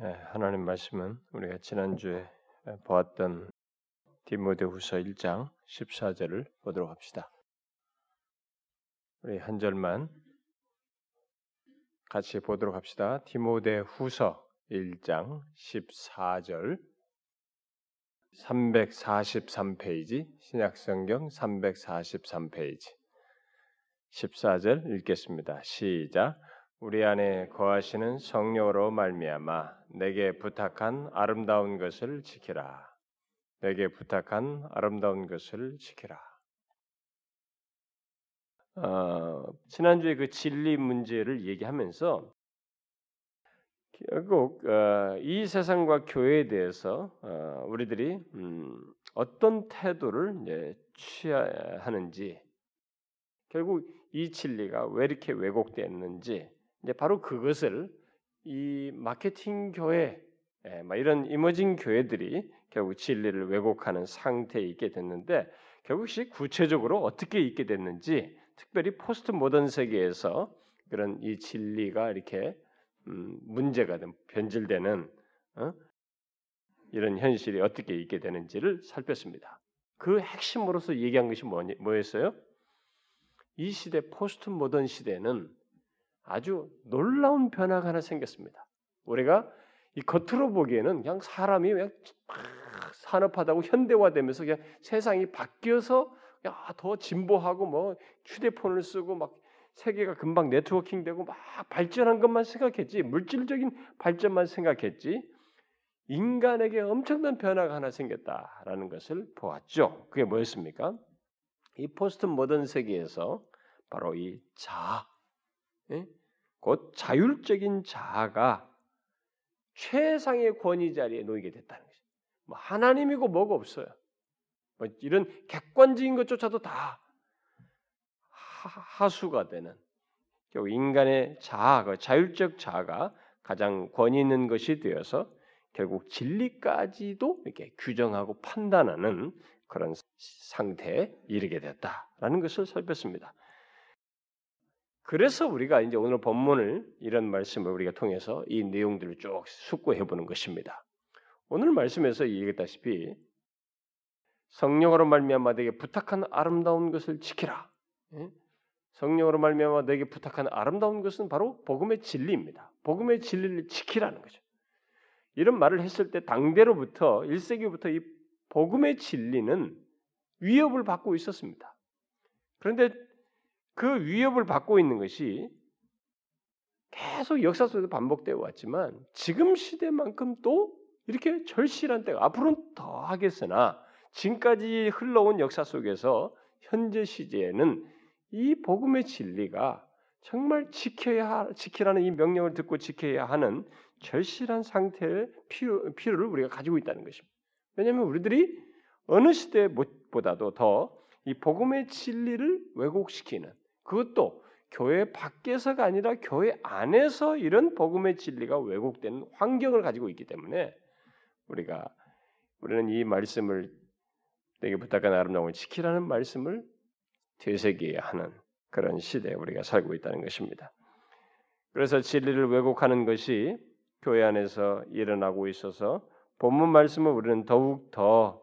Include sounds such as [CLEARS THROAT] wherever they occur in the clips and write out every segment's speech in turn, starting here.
예, 하나님 말씀은 우리가 지난주에 보았던 디모데후서 1장 14절을 보도록 합시다. 우리 한 절만 같이 보도록 합시다. 디모데후서 1장 14절 343페이지 신약성경 343페이지 14절 읽겠습니다. 시작 우리 안에 거하시는 성령으로 말미암아 내게 부탁한 아름다운 것을 지키라. 내게 부탁한 아름다운 것을 지키라. 어, 지난주에 그 진리 문제를 얘기하면서 결국 어, 이 세상과 교회에 대해서 어, 우리들이 음, 어떤 태도를 이제 취해야 하는지 결국 이 진리가 왜 이렇게 왜곡됐는지 이제 바로 그것을 이 마케팅 교회, 예, 이런 이머징 교회들이 결국 진리를 왜곡하는 상태에 있게 됐는데 결국 시 구체적으로 어떻게 있게 됐는지 특별히 포스트 모던 세계에서 그런 이 진리가 이렇게 음, 문제가 된 변질되는 어? 이런 현실이 어떻게 있게 되는지를 살폈습니다. 그 핵심으로서 얘기한 것이 뭐였어요? 이 시대 포스트 모던 시대는 아주 놀라운 변화가 하나 생겼습니다. 우리가 이 겉으로 보기에는 그냥 사람이 그냥 산업화되고 현대화되면서 그냥 세상이 바뀌어서 더 진보하고 뭐 휴대폰을 쓰고 막 세계가 금방 네트워킹 되고 막 발전한 것만 생각했지 물질적인 발전만 생각했지 인간에게 엄청난 변화가 하나 생겼다라는 것을 보았죠. 그게 뭐였습니까? 이 포스트 모던 세계에서 바로 이 자, 예? 곧 자율적인 자아가 최상의 권위 자리에 놓이게 됐다는 것이죠. 뭐 하나님이고 뭐가 없어요. 뭐 이런 객관적인 것조차도 다 하수가 되는 결국 인간의 자아, 그 자율적 자아가 가장 권위 있는 것이 되어서 결국 진리까지도 이렇게 규정하고 판단하는 그런 상태에 이르게 됐다라는 것을 살폈습니다. 그래서 우리가 이제 오늘 본문을 이런 말씀을 우리가 통해서 이 내용들을 쭉 숙고해 보는 것입니다. 오늘 말씀에서 얘기했다시피 성령으로 말미암아 내게 부탁한 아름다운 것을 지키라. 예? 성령으로 말미암아 내게 부탁한 아름다운 것은 바로 복음의 진리입니다. 복음의 진리를 지키라는 거죠. 이런 말을 했을 때 당대로부터 1세기부터 이 복음의 진리는 위협을 받고 있었습니다. 그런데 그 위협을 받고 있는 것이 계속 역사 속에서 반복되어 왔지만 지금 시대만큼 또 이렇게 절실한 때가 앞으로는 더 하겠으나 지금까지 흘러온 역사 속에서 현재 시제에는 이 복음의 진리가 정말 지켜야 하, 지키라는 이 명령을 듣고 지켜야 하는 절실한 상태의 필요, 필요를 우리가 가지고 있다는 것입니다. 왜냐하면 우리들이 어느 시대보다도 더 이 복음의 진리를 왜곡시키는 그것도 교회 밖에서가 아니라 교회 안에서 이런 복음의 진리가 왜곡되는 환경을 가지고 있기 때문에 우리가 우리는 이 말씀을 내게 부탁한 아름다움을 지키라는 말씀을 되새겨야 하는 그런 시대에 우리가 살고 있다는 것입니다. 그래서 진리를 왜곡하는 것이 교회 안에서 일어나고 있어서 본문 말씀을 우리는 더욱 더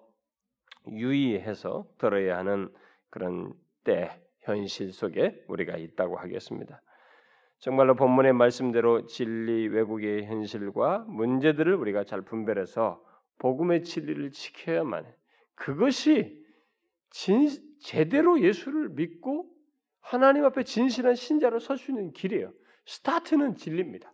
유의해서 들어야 하는 그런 때 현실 속에 우리가 있다고 하겠습니다. 정말로 본문의 말씀대로 진리 왜곡의 현실과 문제들을 우리가 잘 분별해서 복음의 진리를 지켜야만 해. 그것이 진, 제대로 예수를 믿고 하나님 앞에 진실한 신자로 설 수 있는 길이에요. 스타트는 진리입니다.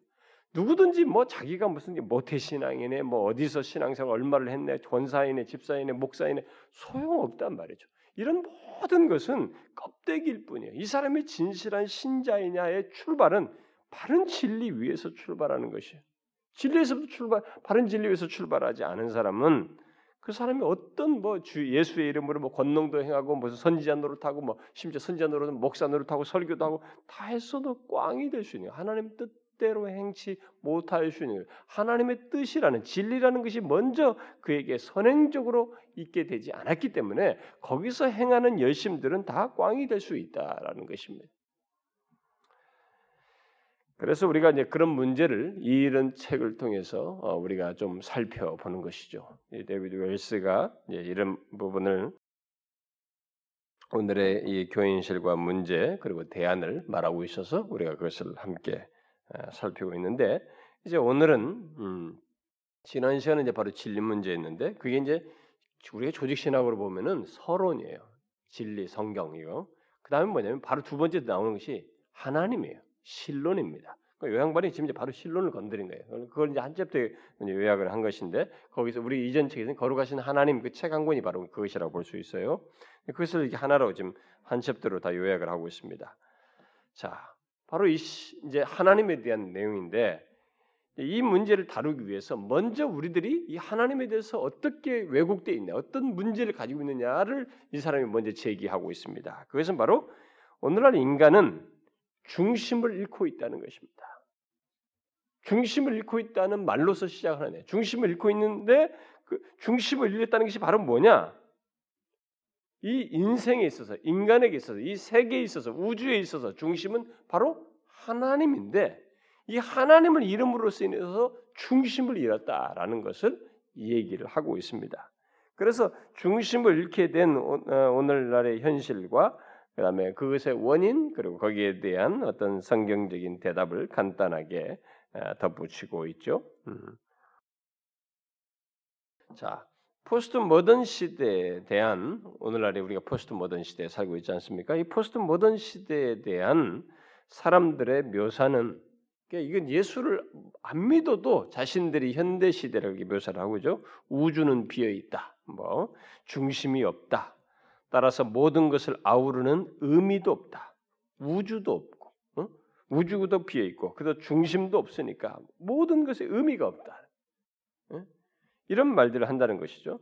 누구든지 뭐 자기가 무슨 모태 신앙이네, 뭐 어디서 신앙생활 얼마를 했네, 권사이네, 집사이네, 목사이네 소용없단 말이죠. 이런 모든 것은 껍데기일 뿐이에요. 이 사람이 진실한 신자이냐의 출발은 바른 진리 위에서 출발하는 것이에요. 진리에서부터 출발, 바른 진리 위에서 출발하지 않은 사람은 그 사람이 어떤 뭐 주 예수의 이름으로 뭐 권능도 행하고 무슨 선지자 노릇하고 뭐 심지어 선지자 노릇, 목사 노릇하고 설교도 하고 다 했어도 꽝이 될 수 있는 하나님 뜻 뜻대로 행치 있는 하나님의 뜻이라는 진리라는 것이 먼저 그에게 선행적으로 있게 되지 않았기 때문에 거기서 행하는 열심들은 다 꽝이 될 수 있다라는 것입니다. 그래서 우리가 이제 그런 문제를 이런 책을 통해서 어, 우리가 좀 살펴보는 것이죠. 데이비드 웰스가 이런 부분을 오늘의 이 교회 현실과 문제 그리고 대안을 말하고 있어서 우리가 그것을 함께 어, 살피고 있는데 이제 오늘은 음, 지난 시간은 이제 바로 진리 문제였는데 그게 이제 우리가 조직 신학으로 보면은 서론이에요. 진리, 성경 이거. 그 다음에 뭐냐면 바로 두 번째 나오는 것이 하나님이에요. 신론입니다. 그러니까 요양반이 지금 이제 바로 신론을 건드린 거예요. 그걸 이제 한 챕터에 요약을 한 것인데 거기서 우리 이전 책에서는 거룩하신 하나님 그 책 한 권이 바로 그것이라고 볼 수 있어요. 그것을 이렇게 하나로 지금 한 챕터로 다 요약을 하고 있습니다. 자, 바로 이 이제 하나님에 대한 내용인데 이 문제를 다루기 위해서 먼저 우리들이 이 하나님에 대해서 어떻게 왜곡되어 있냐, 어떤 문제를 가지고 있느냐를 이 사람이 먼저 제기하고 있습니다. 그것은 바로 오늘날 인간은 중심을 잃고 있다는 것입니다. 중심을 잃고 있다는 말로서 시작하는 중심을 잃고 있는데 그 중심을 잃었다는 것이 바로 뭐냐? 이 인생에 있어서 인간에게 있어서 이 세계에 있어서 우주에 있어서 중심은 바로 하나님인데 이 하나님을 이름으로써 인해서 중심을 잃었다라는 것을 얘기를 하고 있습니다. 그래서 중심을 잃게 된 어, 오늘날의 현실과 그다음에 그것의 원인 그리고 거기에 대한 어떤 성경적인 대답을 간단하게 어, 덧붙이고 있죠. 음. 자, 포스트 모던 시대에 대한 오늘날에 우리가 포스트 모던 시대에 살고 있지 않습니까? 이 포스트 모던 시대에 대한 사람들의 묘사는 그러니까 이건 예수를 안 믿어도 자신들이 현대 시대를 묘사를 하고죠. 우주는 비어 있다. 뭐 중심이 없다. 따라서 모든 것을 아우르는 의미도 없다. 우주도 없고 어? 우주도 비어 있고 그래도 중심도 없으니까 모든 것에 의미가 없다. 어? 이런 말들을 한다는 것이죠.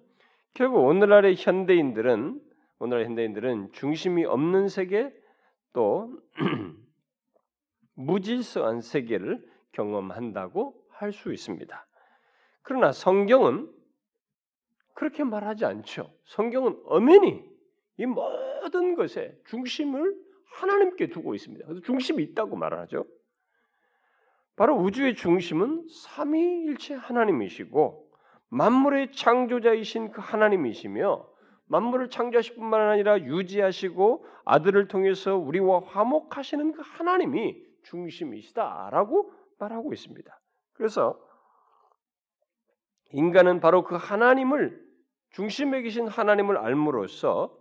결국 오늘날의 현대인들은 오늘날 현대인들은 중심이 없는 세계 또 [CLEARS THROAT] 무질서한 세계를 경험한다고 할 수 있습니다. 그러나 성경은 그렇게 말하지 않죠. 성경은 엄연히 이 모든 것에 중심을 하나님께 두고 있습니다. 그래서 중심이 있다고 말하죠. 바로 우주의 중심은 삼위일체 하나님이시고 만물의 창조자이신 그 하나님이시며 만물을 창조하실 뿐만 아니라 유지하시고 아들을 통해서 우리와 화목하시는 그 하나님이 중심이시다라고 말하고 있습니다. 그래서 인간은 바로 그 하나님을 중심에 계신 하나님을 알므로써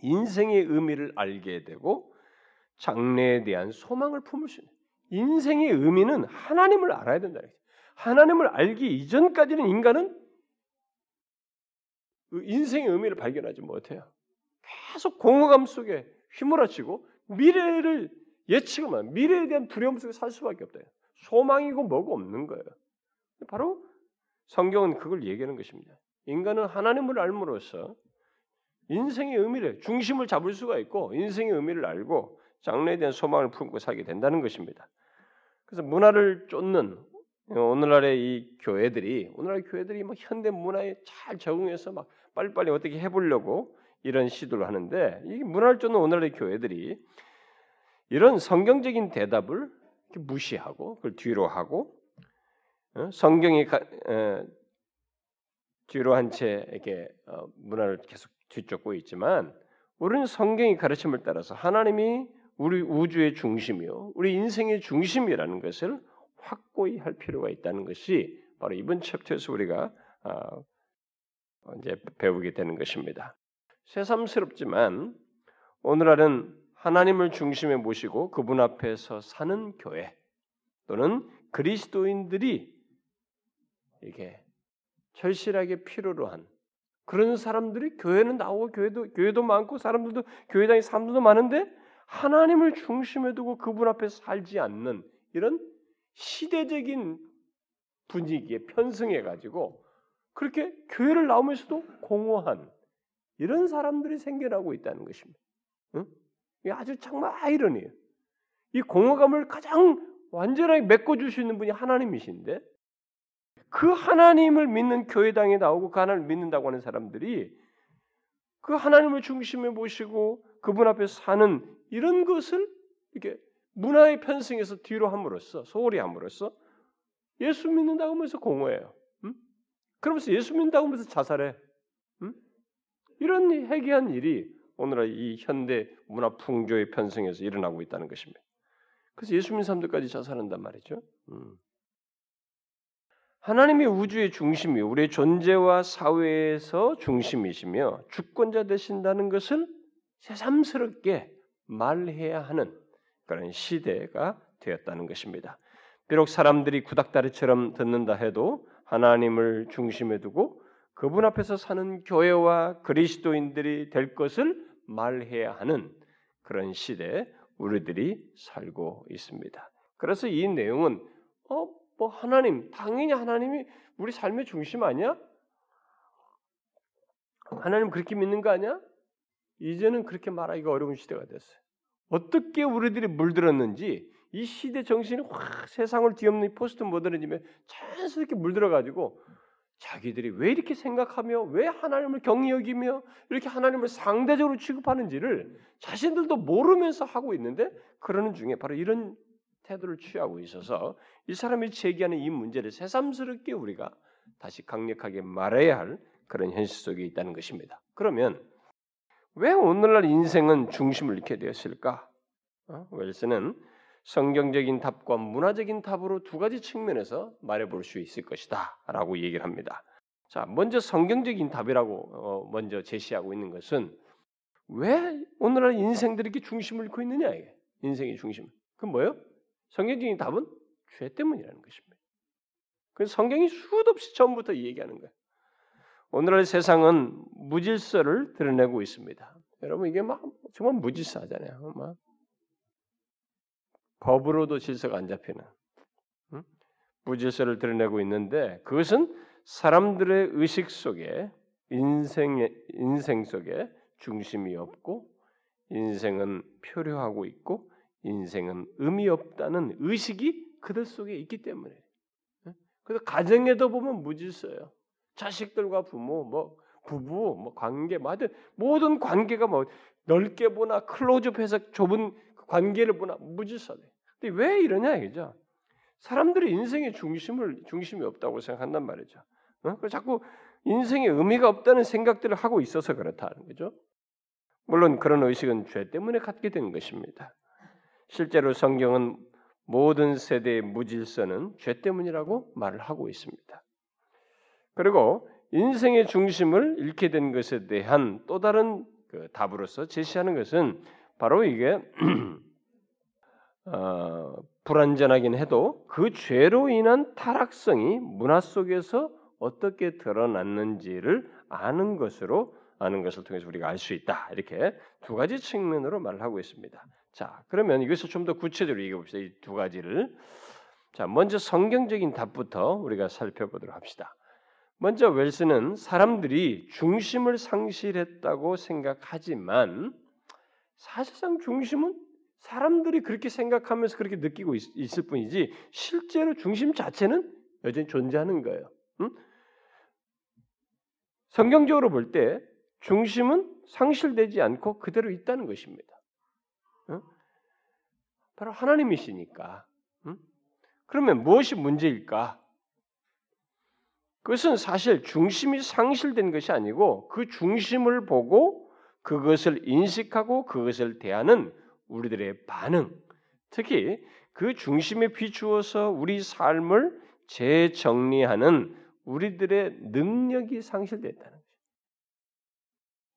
인생의 의미를 알게 되고 장래에 대한 소망을 품을 수 있는 인생의 의미는 하나님을 알아야 된다. 하나님을 알기 이전까지는 인간은 그 인생의 의미를 발견하지 못해요. 계속 공허감 속에 휘몰아치고 미래를 예측만 미래에 대한 두려움 속에 살 수밖에 없다. 소망이고 뭐고 없는 거예요. 바로 성경은 그걸 얘기하는 것입니다. 인간은 하나님을 알므로써 인생의 의미를 중심을 잡을 수가 있고 인생의 의미를 알고 장래에 대한 소망을 품고 살게 된다는 것입니다. 그래서 문화를 쫓는 오늘날의 이 교회들이 오늘날 교회들이 막 현대 문화에 잘 적응해서 막 빨리빨리 어떻게 해보려고 이런 시도를 하는데 이 문화를 쫓는 오늘날의 교회들이 이런 성경적인 대답을 무시하고 그걸 뒤로 하고 어? 성경이 뒤로 한 채 이렇게 어, 문화를 계속 뒤쫓고 있지만 우리는 성경의 가르침을 따라서 하나님이 우리 우주의 중심이요, 우리 인생의 중심이라는 것을 확고히 할 필요가 있다는 것이 바로 이번 챕터에서 우리가 어, 이제 배우게 되는 것입니다. 새삼스럽지만 오늘날은 하나님을 중심에 모시고 그분 앞에서 사는 교회 또는 그리스도인들이 이게 절실하게 필요로 한 그런 사람들이 교회는 나오고 교회도 교회도 많고 사람들도 교회 다니 사람들도 많은데 하나님을 중심에 두고 그분 앞에 살지 않는 이런 시대적인 분위기에 편승해 가지고 그렇게 교회를 나오면서도 공허한 이런 사람들이 생겨나고 있다는 것입니다. 응? 아주 정말 아이러니에요. 이 공허감을 가장 완전하게 메꿔줄 수 있는 분이 하나님이신데 그 하나님을 믿는 교회당에 나오고 그 하나님을 믿는다고 하는 사람들이 그 하나님을 중심에 모시고 그분 앞에 사는 이런 것을 이렇게 문화의 편승에서 뒤로 함으로써 소홀히 함으로써 예수 믿는다고 하면서 공허해요. 응? 그러면서 예수 믿는다고 하면서 자살해. 응? 이런 해괴한 일이 오늘날 이 현대 문화 풍조의 편승에서 일어나고 있다는 것입니다. 그래서 예수 믿는 사람들까지 자살한단 말이죠. 음. 하나님이 우주의 중심이 우리의 존재와 사회에서 중심이시며 주권자 되신다는 것을 새삼스럽게 말해야 하는 그런 시대가 되었다는 것입니다. 비록 사람들이 구닥다리처럼 듣는다 해도 하나님을 중심에 두고 그분 앞에서 사는 교회와 그리스도인들이 될 것을 말해야 하는 그런 시대에 우리들이 살고 있습니다. 그래서 이 내용은 어, 뭐 하나님 당연히 하나님이 우리 삶의 중심 아니야? 하나님 그렇게 믿는 거 아니야? 이제는 그렇게 말하기가 어려운 시대가 됐어요. 어떻게 우리들이 물들었는지 이 시대 정신이 확 세상을 뒤엎는 포스트 모더니즘에 자연스럽게 물들어 가지고 자기들이 왜 이렇게 생각하며 왜 하나님을 경히 여기며 이렇게 하나님을 상대적으로 취급하는지를 자신들도 모르면서 하고 있는데 그러는 중에 바로 이런 태도를 취하고 있어서 이 사람이 제기하는 이 문제를 새삼스럽게 우리가 다시 강력하게 말해야 할 그런 현실 속에 있다는 것입니다. 그러면 왜 오늘날 인생은 중심을 잃게 되었을까? 어? 웰스는 성경적인 답과 문화적인 답으로 두 가지 측면에서 말해볼 수 있을 것이다라고 얘기를 합니다. 자, 먼저 성경적인 답이라고 어, 먼저 제시하고 있는 것은 왜 오늘날 인생들이 이렇게 중심을 잃고 있느냐 이게 인생의 중심. 그 뭐예요? 성경적인 답은 죄 때문이라는 것입니다. 그 성경이 수도 없이 처음부터 얘기하는 거예요. 오늘날 세상은 무질서를 드러내고 있습니다. 여러분 이게 막 정말 무질서하잖아요. 막 법으로도 질서가 안 잡히는 응? 무질서를 드러내고 있는데 그것은 사람들의 의식 속에 인생의 인생 속에 중심이 없고 인생은 표류하고 있고 인생은 의미 없다는 의식이 그들 속에 있기 때문에 그래서 가정에도 보면 무질서요. 자식들과 부모, 뭐 부부, 뭐 관계, 뭐 모든 관계가 뭐 넓게 보나 클로즈업해서 좁은 관계를 보나 무질서돼. 근데 왜 이러냐 이거죠. 사람들이 인생의 중심을 중심이 없다고 생각한단 말이죠. 어? 자꾸 인생의 의미가 없다는 생각들을 하고 있어서 그렇다는 거죠. 물론 그런 의식은 죄 때문에 갖게 된 것입니다. 실제로 성경은 모든 세대의 무질서는 죄 때문이라고 말을 하고 있습니다. 그리고 인생의 중심을 잃게 된 것에 대한 또 다른 그 답으로서 제시하는 것은 바로 이게 [CLEARS THROAT] 어, 불완전하긴 해도 그 죄로 인한 타락성이 문화 속에서 어떻게 드러났는지를 아는 것으로 아는 것을 통해서 우리가 알 수 있다. 이렇게 두 가지 측면으로 말을 하고 있습니다. 자, 그러면 이것을 좀 더 구체적으로 얘기해 봅시다. 이 두 가지를. 자, 먼저 성경적인 답부터 우리가 살펴보도록 합시다. 먼저 웰스는 사람들이 중심을 상실했다고 생각하지만 사실상 중심은 사람들이 그렇게 생각하면서 그렇게 느끼고 있, 을 뿐이지 실제로 중심 자체는 여전히 존재하는 거예요. 응? 성경적으로 볼 때 중심은 상실되지 않고 그대로 있다는 것입니다. 응? 바로 하나님이시니까. 응? 그러면 무엇이 문제일까? 그것은 사실 중심이 상실된 것이 아니고 그 중심을 보고 그것을 인식하고 그것을 대하는 우리들의 반응, 특히 그 중심에 비추어서 우리 삶을 재정리하는 우리들의 능력이 상실됐다는 거죠.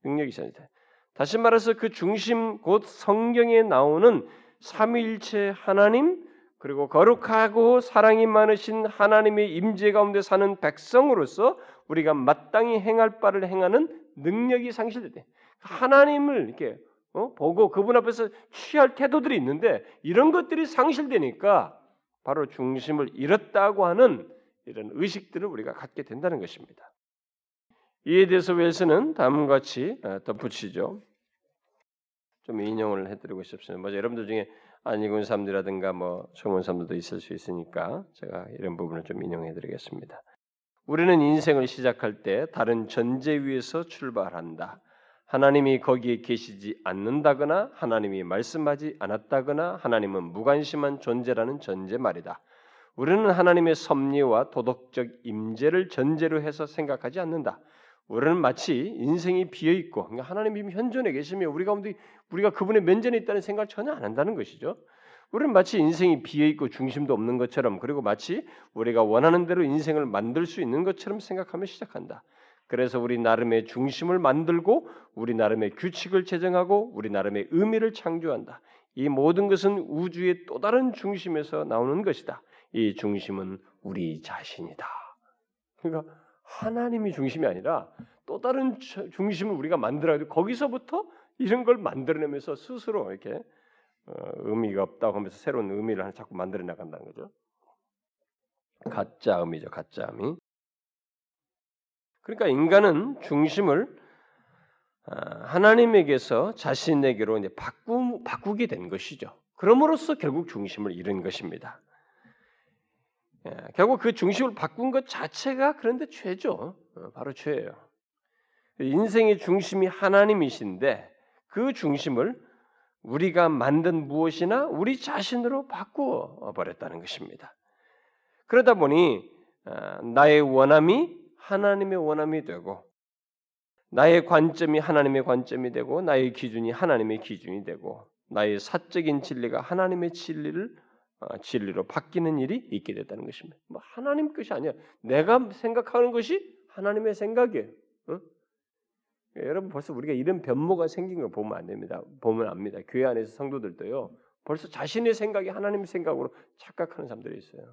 능력이 상실됐다. 다시 말해서 그 중심 곧 성경에 나오는 삼위일체 하나님 그리고 거룩하고 사랑이 많으신 하나님의 임재 가운데 사는 백성으로서 우리가 마땅히 행할 바를 행하는 능력이 상실됐대. 하나님을 이렇게 어? 보고 그분 앞에서 취할 태도들이 있는데 이런 것들이 상실되니까 바로 중심을 잃었다고 하는 이런 의식들을 우리가 갖게 된다는 것입니다. 이에 대해서 웰스는 다음과 같이 어, 덧붙이죠. 좀 인용을 해드리고 싶습니다. 뭐 여러분들 중에 안익은 사람들이라든가 뭐 청원 사람들도 있을 수 있으니까 제가 이런 부분을 좀 인용해 드리겠습니다. 우리는 인생을 시작할 때 다른 전제 위에서 출발한다. 하나님이 거기에 계시지 않는다거나 하나님이 말씀하지 않았다거나 하나님은 무관심한 존재라는 전제 말이다. 우리는 하나님의 섭리와 도덕적 임재를 전제로 해서 생각하지 않는다. 우리는 마치 인생이 비어 있고 그러니까 하나님이 현존에 계시며 우리 가운데 우리가 그분의 면전에 있다는 생각을 전혀 안 한다는 것이죠. 우리는 마치 인생이 비어 있고 중심도 없는 것처럼 그리고 마치 우리가 원하는 대로 인생을 만들 수 있는 것처럼 생각하며 시작한다. 그래서 우리 나름의 중심을 만들고 우리 나름의 규칙을 제정하고 우리 나름의 의미를 창조한다. 이 모든 것은 우주의 또 다른 중심에서 나오는 것이다. 이 중심은 우리 자신이다. 그러니까 하나님이 중심이 아니라 또 다른 중심을 우리가 만들어야 돼. 거기서부터 이런 걸 만들어내면서 스스로 이렇게 어, 의미가 없다고 하면서 새로운 의미를 하나 자꾸 만들어 나간다는 거죠. 가짜 의미죠, 가짜 의미. 그러니까 인간은 중심을 아, 하나님에게서 자신에게로 이제 바꾸, 바꾸게 된 것이죠. 그럼으로써 결국 중심을 잃은 것입니다. 예, 결국 그 중심을 바꾼 것 자체가 그런데 죄죠. 어, 바로 죄예요. 인생의 중심이 하나님이신데 그 중심을 우리가 만든 무엇이나 우리 자신으로 바꾸어 버렸다는 것입니다. 그러다 보니 어, 나의 원함이 하나님의 원함이 되고 나의 관점이 하나님의 관점이 되고 나의 기준이 하나님의 기준이 되고 나의 사적인 진리가 하나님의 진리를 어, 진리로 바뀌는 일이 있게 됐다는 것입니다. 뭐 하나님 것이 아니야. 내가 생각하는 것이 하나님의 생각이에요. 어? 여러분 벌써 우리가 이런 변모가 생긴 걸 보면 안 됩니다. 보면 압니다. 교회 안에서 성도들도요. 벌써 자신의 생각이 하나님의 생각으로 착각하는 사람들이 있어요.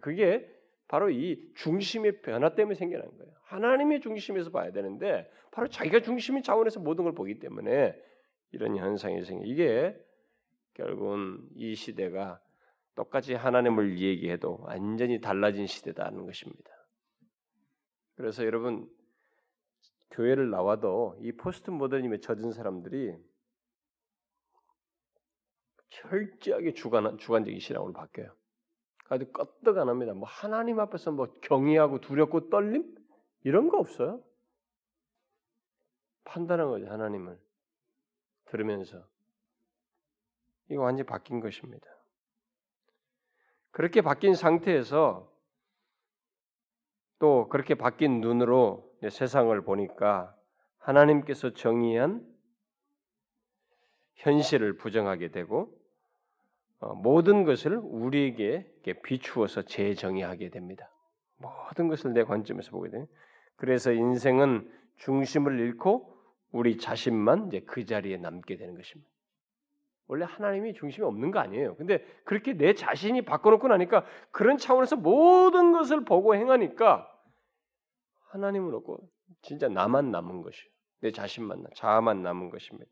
그게 바로 이 중심의 변화 때문에 생겨난 거예요. 하나님의 중심에서 봐야 되는데 바로 자기가 중심인 차원에서 모든 걸 보기 때문에 이런 현상이 생겨. 이게 결국은 이 시대가 똑같이 하나님을 얘기해도 완전히 달라진 시대다는 것입니다. 그래서 여러분 교회를 나와도 이 포스트 모더니즘에 젖은 사람들이 철저하게 주관, 주관적인 신앙으로 바뀌어요. 아주 껐떡 안 합니다. 뭐 하나님 앞에서 뭐 경외하고 두렵고 떨림 이런 거 없어요. 판단한 거죠 하나님을 들으면서 이거 완전히 바뀐 것입니다. 그렇게 바뀐 상태에서 또 그렇게 바뀐 눈으로 세상을 보니까 하나님께서 정의한 현실을 부정하게 되고 어, 모든 것을 우리에게 비추어서 재정의하게 됩니다. 모든 것을 내 관점에서 보게 돼. 그래서 인생은 중심을 잃고 우리 자신만 이제 그 자리에 남게 되는 것입니다. 원래 하나님이 중심이 없는 거 아니에요. 근데 그렇게 내 자신이 바꿔놓고 나니까 그런 차원에서 모든 것을 보고 행하니까 하나님은 없고 진짜 나만 남은 것이에요. 내 자신만, 자아만 남은 것입니다.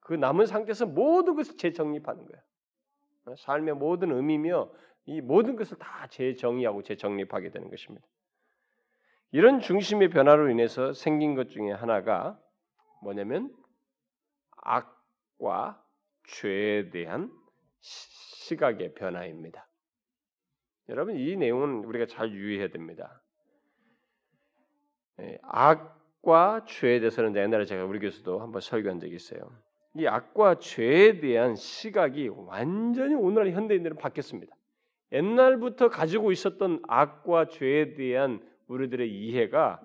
그 남은 상태에서 모든 것을 재정립하는 거예요. 삶의 모든 의미며 이 모든 것을 다 재정의하고 재정립하게 되는 것입니다. 이런 중심의 변화로 인해서 생긴 것 중에 하나가 뭐냐면 악과 죄에 대한 시각의 변화입니다. 여러분 이 내용은 우리가 잘 유의해야 됩니다. 예, 악과 죄에 대해서는 옛날에 제가 우리 교수도 한번 설교한 적이 있어요. 이 악과 죄에 대한 시각이 완전히 오늘날 현대인들은 바뀌었습니다. 옛날부터 가지고 있었던 악과 죄에 대한 우리들의 이해가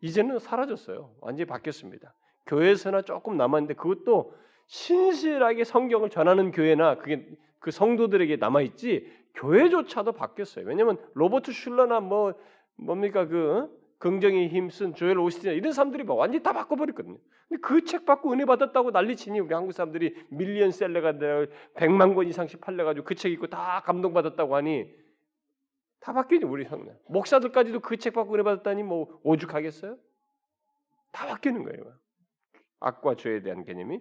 이제는 사라졌어요. 완전히 바뀌었습니다. 교회에서나 조금 남았는데 그것도 신실하게 성경을 전하는 교회나 그게 그 성도들에게 남아 있지 교회조차도 바뀌었어요. 왜냐하면 로버트 슐러나 뭐 뭡니까 그 긍정의 힘쓴 조엘 오스틴 이런 사람들이 뭐 완전히 다 바꿔버렸거든요. 근데 그 책 받고 은혜 받았다고 난리치니 우리 한국 사람들이 밀리언셀러가 돼 100만 권 이상씩 팔려가지고 그 책 읽고 다 감동받았다고 하니 다 바뀌지 우리 성내 목사들까지도 그 책 받고 은혜 받았다니 뭐 오죽하겠어요? 다 바뀌는 거예요. 악과 죄에 대한 개념이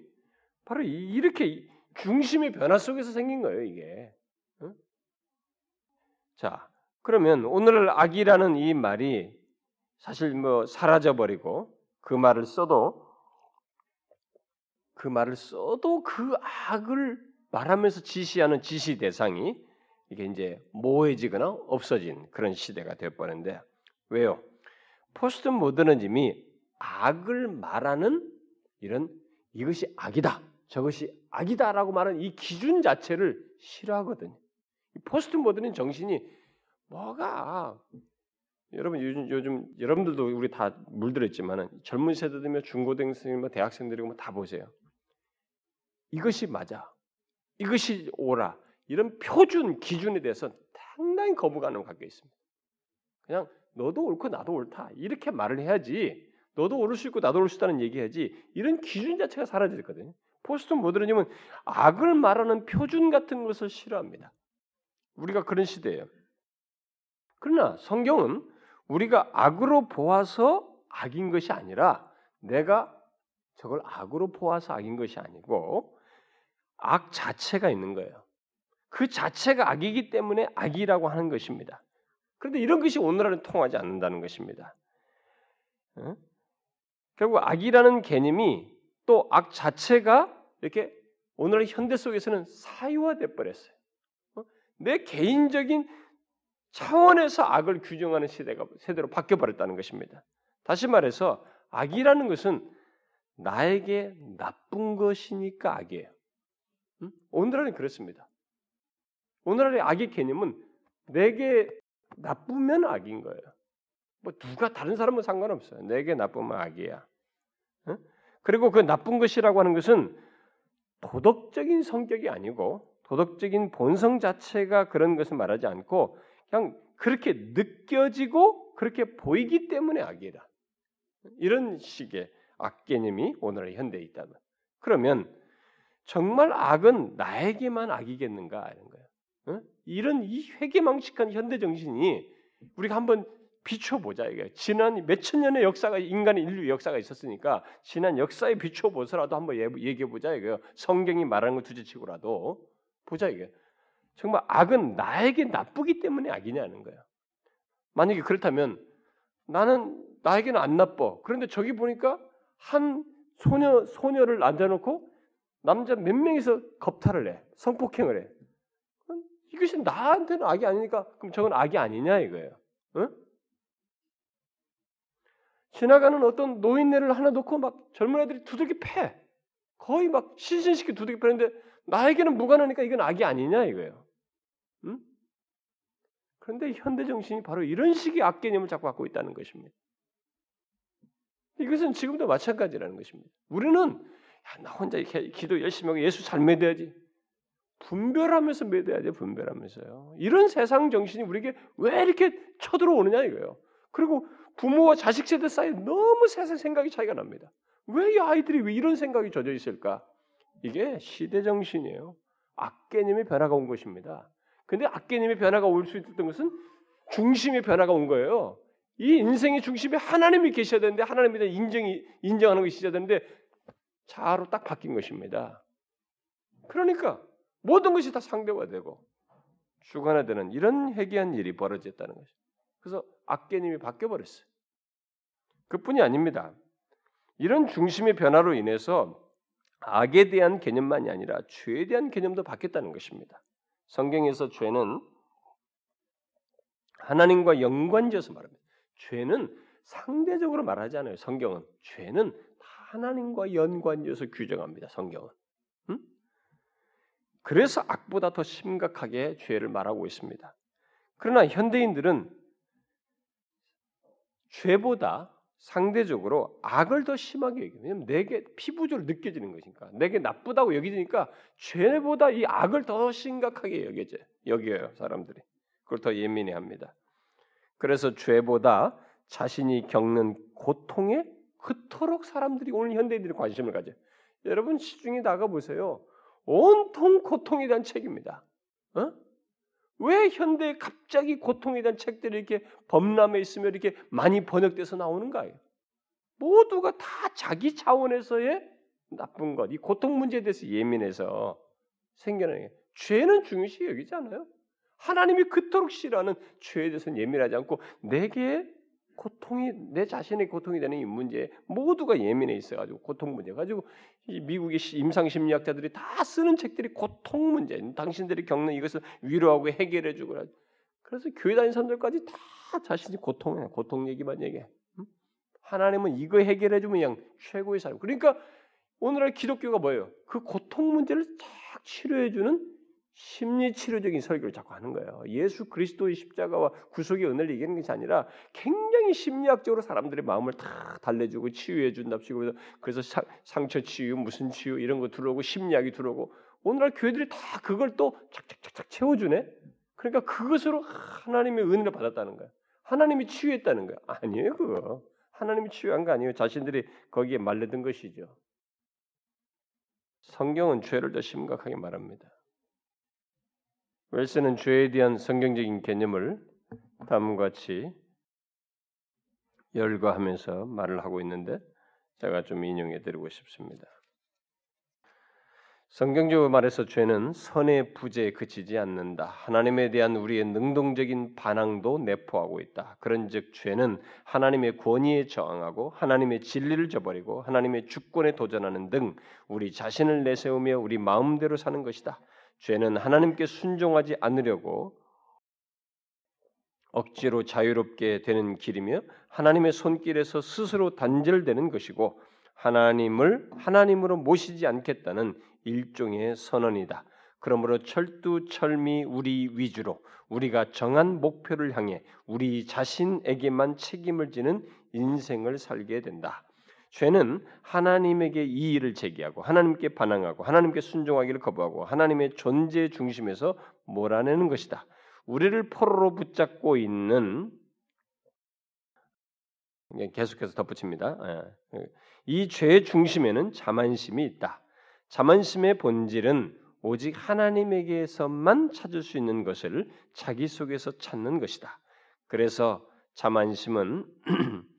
바로 이렇게 중심의 변화 속에서 생긴 거예요 이게. 자 그러면 오늘 악이라는 이 말이 사실 뭐 사라져 버리고 그 말을 써도 그 말을 써도 그 악을 말하면서 지시하는 지시 대상이 이게 이제 모호해지거나 없어진 그런 시대가 되어버는데 왜요? 포스트 모더니즘이 악을 말하는 이런 이것이 악이다, 저것이 악이다라고 말하는 이 기준 자체를 싫어하거든요. 포스트 모던의 정신이 뭐가 여러분 요즘, 요즘 여러분들도 우리 다 물들었지만은 젊은 세대들이면 중고등생이면 뭐 대학생들이고 뭐다 보세요. 이것이 맞아. 이것이 옳아. 이런 표준 기준에 대해서 상당히 거부감을 갖고 있습니다. 그냥 너도 옳고 나도 옳다 이렇게 말을 해야지. 너도 옳을 수 있고 나도 옳을 수 있다는 얘기해야지. 이런 기준 자체가 사라졌거든요. 포스트 모더니즘은 악을 말하는 표준 같은 것을 싫어합니다. 우리가 그런 시대예요. 그러나 성경은 우리가 악으로 보아서 악인 것이 아니라 내가 저걸 악으로 보아서 악인 것이 아니고 악 자체가 있는 거예요. 그 자체가 악이기 때문에 악이라고 하는 것입니다. 그런데 이런 것이 오늘날은 통하지 않는다는 것입니다. 응? 결국 악이라는 개념이 또 악 자체가 이렇게 오늘날 현대 속에서는 사유화돼 버렸어요. 어? 내 개인적인 차원에서 악을 규정하는 시대가 세대로 바뀌어 버렸다는 것입니다. 다시 말해서 악이라는 것은 나에게 나쁜 것이니까 악이에요. 응? 오늘날은 그렇습니다. 오늘날의 악의 개념은 내게 나쁘면 악인 거예요. 뭐 누가 다른 사람은 상관없어요. 내게 나쁘면 악이야. 응? 그리고 그 나쁜 것이라고 하는 것은 도덕적인 성격이 아니고 도덕적인 본성 자체가 그런 것을 말하지 않고 그냥 그렇게 느껴지고 그렇게 보이기 때문에 악이다. 이런 식의 악 개념이 오늘의 현대에 있다면 그러면 정말 악은 나에게만 악이겠는가 하는 거예요. 어? 이런 이 회개망측한 현대 정신이 우리가 한번 비춰보자 이게 지난 몇 천 년의 역사가 인간의 인류 역사가 있었으니까 지난 역사에 비춰보서라도 한번 얘기해 보자 이거요. 성경이 말하는 거 두지치고라도 보자 이게 정말 악은 나에게 나쁘기 때문에 악이냐는 거예요. 만약에 그렇다면 나는 나에게는 안 나빠. 그런데 저기 보니까 한 소녀 소녀를 앉아놓고 남자 몇 명이서 겁탈을 해, 성폭행을 해. 이것이 나한테는 악이 아니니까 그럼 저건 악이 아니냐 이거예요. 응? 지나가는 어떤 노인네를 하나 놓고 막 젊은 애들이 두들기 패. 거의 막 시신시키 두들기 패는데 나에게는 무관하니까 이건 악이 아니냐 이거예요. 응? 그런데 현대 정신이 바로 이런 식의 악 개념을 자꾸 갖고 있다는 것입니다. 이것은 지금도 마찬가지라는 것입니다. 우리는 야, 나 혼자 기도 열심히 하고 예수 잘 믿어야지. 분별하면서 믿어야 돼, 분별하면서요. 이런 세상 정신이 우리에게 왜 이렇게 쳐들어오느냐 이거예요. 그리고 부모와 자식 세대 사이에 너무 세상 생각이 차이가 납니다. 왜 이 아이들이 왜 이런 생각이 젖어 있을까? 이게 시대 정신이에요. 악개념의 변화가 온 것입니다. 근데 악개념의 변화가 올 수 있었던 것은 중심의 변화가 온 거예요. 이 인생의 중심에 하나님이 계셔야 되는데 하나님에 대한 인정이 인정하는 것이 있어야 되는데 자로 딱 바뀐 것입니다. 그러니까 모든 것이 다 상대화되고 주관화되는 이런 회개한 일이 벌어졌다는 것이죠. 그래서 악개념이 바뀌어 버렸어요. 그뿐이 아닙니다. 이런 중심의 변화로 인해서 악에 대한 개념만이 아니라 죄에 대한 개념도 바뀌었다는 것입니다. 성경에서 죄는 하나님과 연관지어서 말합니다. 죄는 상대적으로 말하지 않아요. 성경은 죄는 하나님과 연관지어서 규정합니다. 성경은. 음? 그래서 악보다 더 심각하게 죄를 말하고 있습니다. 그러나 현대인들은 죄보다 상대적으로 악을 더 심하게. 왜냐면 내게 피부적으로 느껴지는 것이니까. 내게 나쁘다고 여기니까 죄보다 이 악을 더 심각하게 여겨져, 여겨요, 사람들이. 그걸 더 예민해 합니다. 그래서 죄보다 자신이 겪는 고통에 그토록 사람들이 오늘 현대인들이 관심을 가져요. 여러분 시중에 나가 보세요. 온통 고통에 대한 책입니다. 어? 왜 현대에 갑자기 고통에 대한 책들이 이렇게 범람해 있으며 이렇게 많이 번역돼서 나오는가요? 모두가 다 자기 차원에서의 나쁜 것, 이 고통 문제에 대해서 예민해서 생겨나는 게 죄는 중요시 여기지 않아요? 하나님이 그토록 싫어하는 죄에 대해서는 예민하지 않고 내게 고통이 내 자신의 고통이 되는 이 문제 모두가 예민해 있어가지고 고통 문제 가지고 이 미국의 임상 심리학자들이 다 쓰는 책들이 고통 문제, 당신들이 겪는 이것을 위로하고 해결해주고 그래서 교회 다니는 사람들까지 다 자신이 고통해, 고통 얘기만 얘기해. 하나님은 이거 해결해주면 그냥 최고의 사람. 그러니까 오늘날 기독교가 뭐예요? 그 고통 문제를 딱 치료해주는 심리 치료적인 설교를 자꾸 하는 거예요. 예수 그리스도의 십자가와 구속의 은혜를 얘기하는 것이 아니라 굉장히 심리학적으로 사람들의 마음을 다 달래주고 치유해 준답시고 그래서 사, 상처 치유, 무슨 치유 이런 거 들어오고 심리학이 들어오고 오늘날 교회들이 다 그걸 또 착착착착 채워주네. 그러니까 그것으로 하나님의 은혜를 받았다는 거야. 하나님이 치유했다는 거야. 아니에요 그거. 하나님이 치유한 거 아니에요. 자신들이 거기에 말려든 것이죠. 성경은 죄를 더 심각하게 말합니다. 웰스는 죄에 대한 성경적인 개념을 다음과 같이 열거하면서 말을 하고 있는데 제가 좀 인용해 드리고 싶습니다. 성경적으로 말해서 죄는 선의 부재에 그치지 않는다. 하나님에 대한 우리의 능동적인 반항도 내포하고 있다. 그런즉 죄는 하나님의 권위에 저항하고 하나님의 진리를 저버리고 하나님의 주권에 도전하는 등 우리 자신을 내세우며 우리 마음대로 사는 것이다. 죄는 하나님께 순종하지 않으려고 억지로 자유롭게 되는 길이며 하나님의 손길에서 스스로 단절되는 것이고 하나님을 하나님으로 모시지 않겠다는 일종의 선언이다. 그러므로 철두철미 우리 위주로 우리가 정한 목표를 향해 우리 자신에게만 책임을 지는 인생을 살게 된다. 죄는 하나님에게 이의를 제기하고 하나님께 반항하고 하나님께 순종하기를 거부하고 하나님의 존재 중심에서 몰아내는 것이다. 우리를 포로로 붙잡고 있는 계속해서 덧붙입니다. 예. 이 죄의 중심에는 자만심이 있다. 자만심의 본질은 오직 하나님에게서만 찾을 수 있는 것을 자기 속에서 찾는 것이다. 그래서 자만심은 [CLEARS THROAT]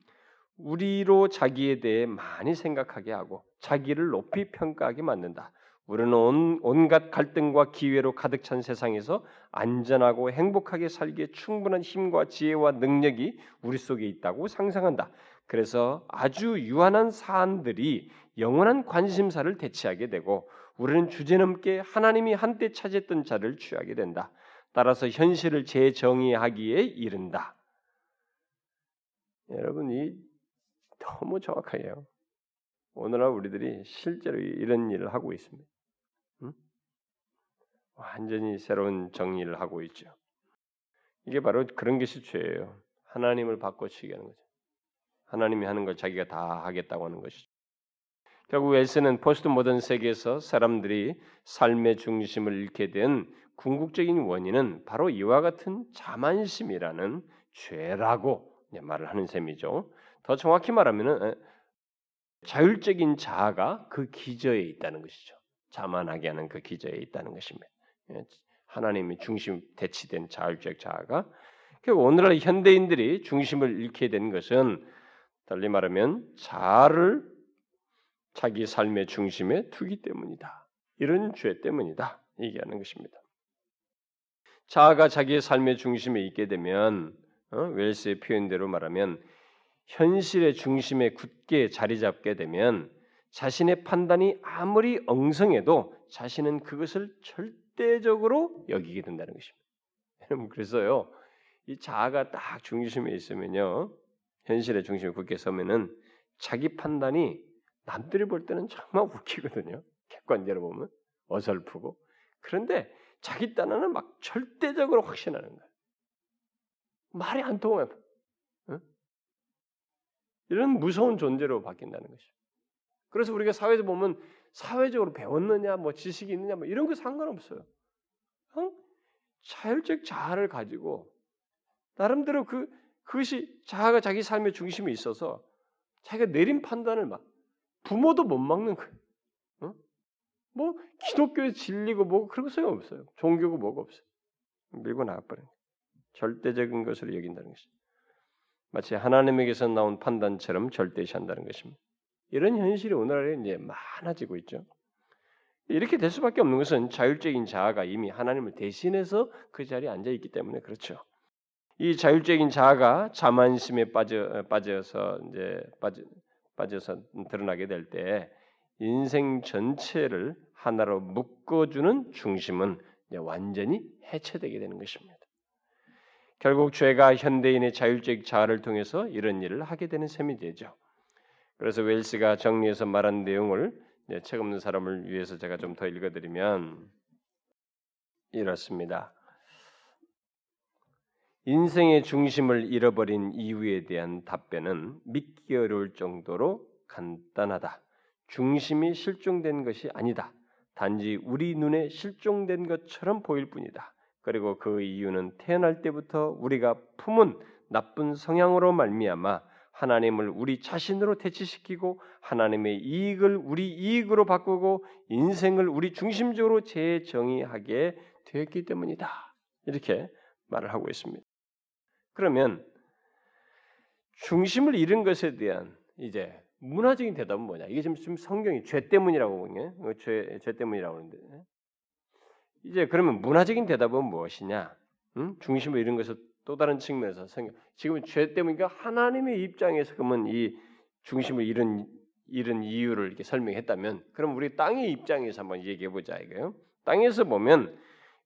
우리로 자기에 대해 많이 생각하게 하고 자기를 높이 평가하게 만든다. 우리는 온, 온갖 갈등과 기회로 가득 찬 세상에서 안전하고 행복하게 살기에 충분한 힘과 지혜와 능력이 우리 속에 있다고 상상한다. 그래서 아주 유한한 사안들이 영원한 관심사를 대체하게 되고 우리는 주제넘게 하나님이 한때 차지했던 자를 취하게 된다. 따라서 현실을 재정의하기에 이른다. 여러분 이 너무 정확해요. 오늘날 우리들이 실제로 이런 일을 하고 있습니다. 응? 완전히 새로운 정의를 하고 있죠. 이게 바로 그런 것이 죄예요. 하나님을 바꿔치기 하는 거죠. 하나님이 하는 걸 자기가 다 하겠다고 하는 것이죠. 결국 웰스는 포스트 모던 세계에서 사람들이 삶의 중심을 잃게 된 궁극적인 원인은 바로 이와 같은 자만심이라는 죄라고 말을 하는 셈이죠. 더 정확히 말하면은 자율적인 자아가 그 기저에 있다는 것이죠. 자만하게 하는 그 기저에 있다는 것입니다. 예, 하나님이 중심 대치된 자율적 자아가 결국 오늘날 현대인들이 중심을 잃게 된 것은 달리 말하면 자아를 자기 삶의 중심에 두기 때문이다. 이런 죄 때문이다. 얘기하는 것입니다. 자아가 자기의 삶의 중심에 있게 되면 어? 웰스의 표현대로 말하면 현실의 중심에 굳게 자리 잡게 되면 자신의 판단이 아무리 엉성해도 자신은 그것을 절대적으로 여기게 된다는 것입니다. 여러분 그래서요 이 자아가 딱 중심에 있으면요 현실의 중심에 굳게 서면은 자기 판단이 남들이 볼 때는 정말 웃기거든요. 객관적으로 보면 어설프고 그런데 자기 딴에는 막 절대적으로 확신하는 거예요. 말이 안 통해요. 이런 무서운 존재로 바뀐다는 것이죠. 그래서 우리가 사회에서 보면 사회적으로 배웠느냐, 뭐 지식이 있느냐, 뭐 이런 거 상관없어요. 어? 자율적 자아를 가지고 나름대로 그 그것이 자아가 자기 삶의 중심에 있어서 자기가 내린 판단을 막 부모도 못 막는 거예요. 어? 뭐 기독교의 진리고 뭐고 그런 거 소용 없어요. 종교고 뭐가 없어요. 밀고 나가버려 절대적인 것으로 여긴다는 것이죠. 마치 하나님에게서 나온 판단처럼 절대시한다는 것입니다. 이런 현실이 오늘날에 이제 많아지고 있죠. 이렇게 될 수밖에 없는 것은 자율적인 자아가 이미 하나님을 대신해서 그 자리에 앉아 있기 때문에 그렇죠. 이 자율적인 자아가 자만심에 빠져 빠져서 이제 빠져 빠져서 드러나게 될 때 인생 전체를 하나로 묶어주는 중심은 완전히 해체되게 되는 것입니다. 결국 죄가 현대인의 자율적 자아를 통해서 이런 일을 하게 되는 셈이 되죠. 그래서 웰스가 정리해서 말한 내용을 네, 책 없는 사람을 위해서 제가 좀 더 읽어드리면 이렇습니다. 인생의 중심을 잃어버린 이유에 대한 답변은 믿기 어려울 정도로 간단하다. 중심이 실종된 것이 아니다. 단지 우리 눈에 실종된 것처럼 보일 뿐이다. 그리고 그 이유는 태어날 때부터 우리가 품은 나쁜 성향으로 말미암아 하나님을 우리 자신으로 대치시키고 하나님의 이익을 우리 이익으로 바꾸고 인생을 우리 중심적으로 재정의하게 되었기 때문이다. 이렇게 말을 하고 있습니다. 그러면 중심을 잃은 것에 대한 이제 문화적인 대답은 뭐냐? 이게 지금 성경이 죄 때문이라고 보는 어, 죄, 죄 때문이라고 하는데 이제 그러면 문화적인 대답은 무엇이냐? 응? 중심을 잃은 것을 또 다른 측면에서 성경 지금 죄 때문이니까 하나님의 입장에서 그러면 이 중심을 잃은 잃은 이유를 이렇게 설명했다면 그럼 우리 땅의 입장에서 한번 얘기해 보자 이거요. 땅에서 보면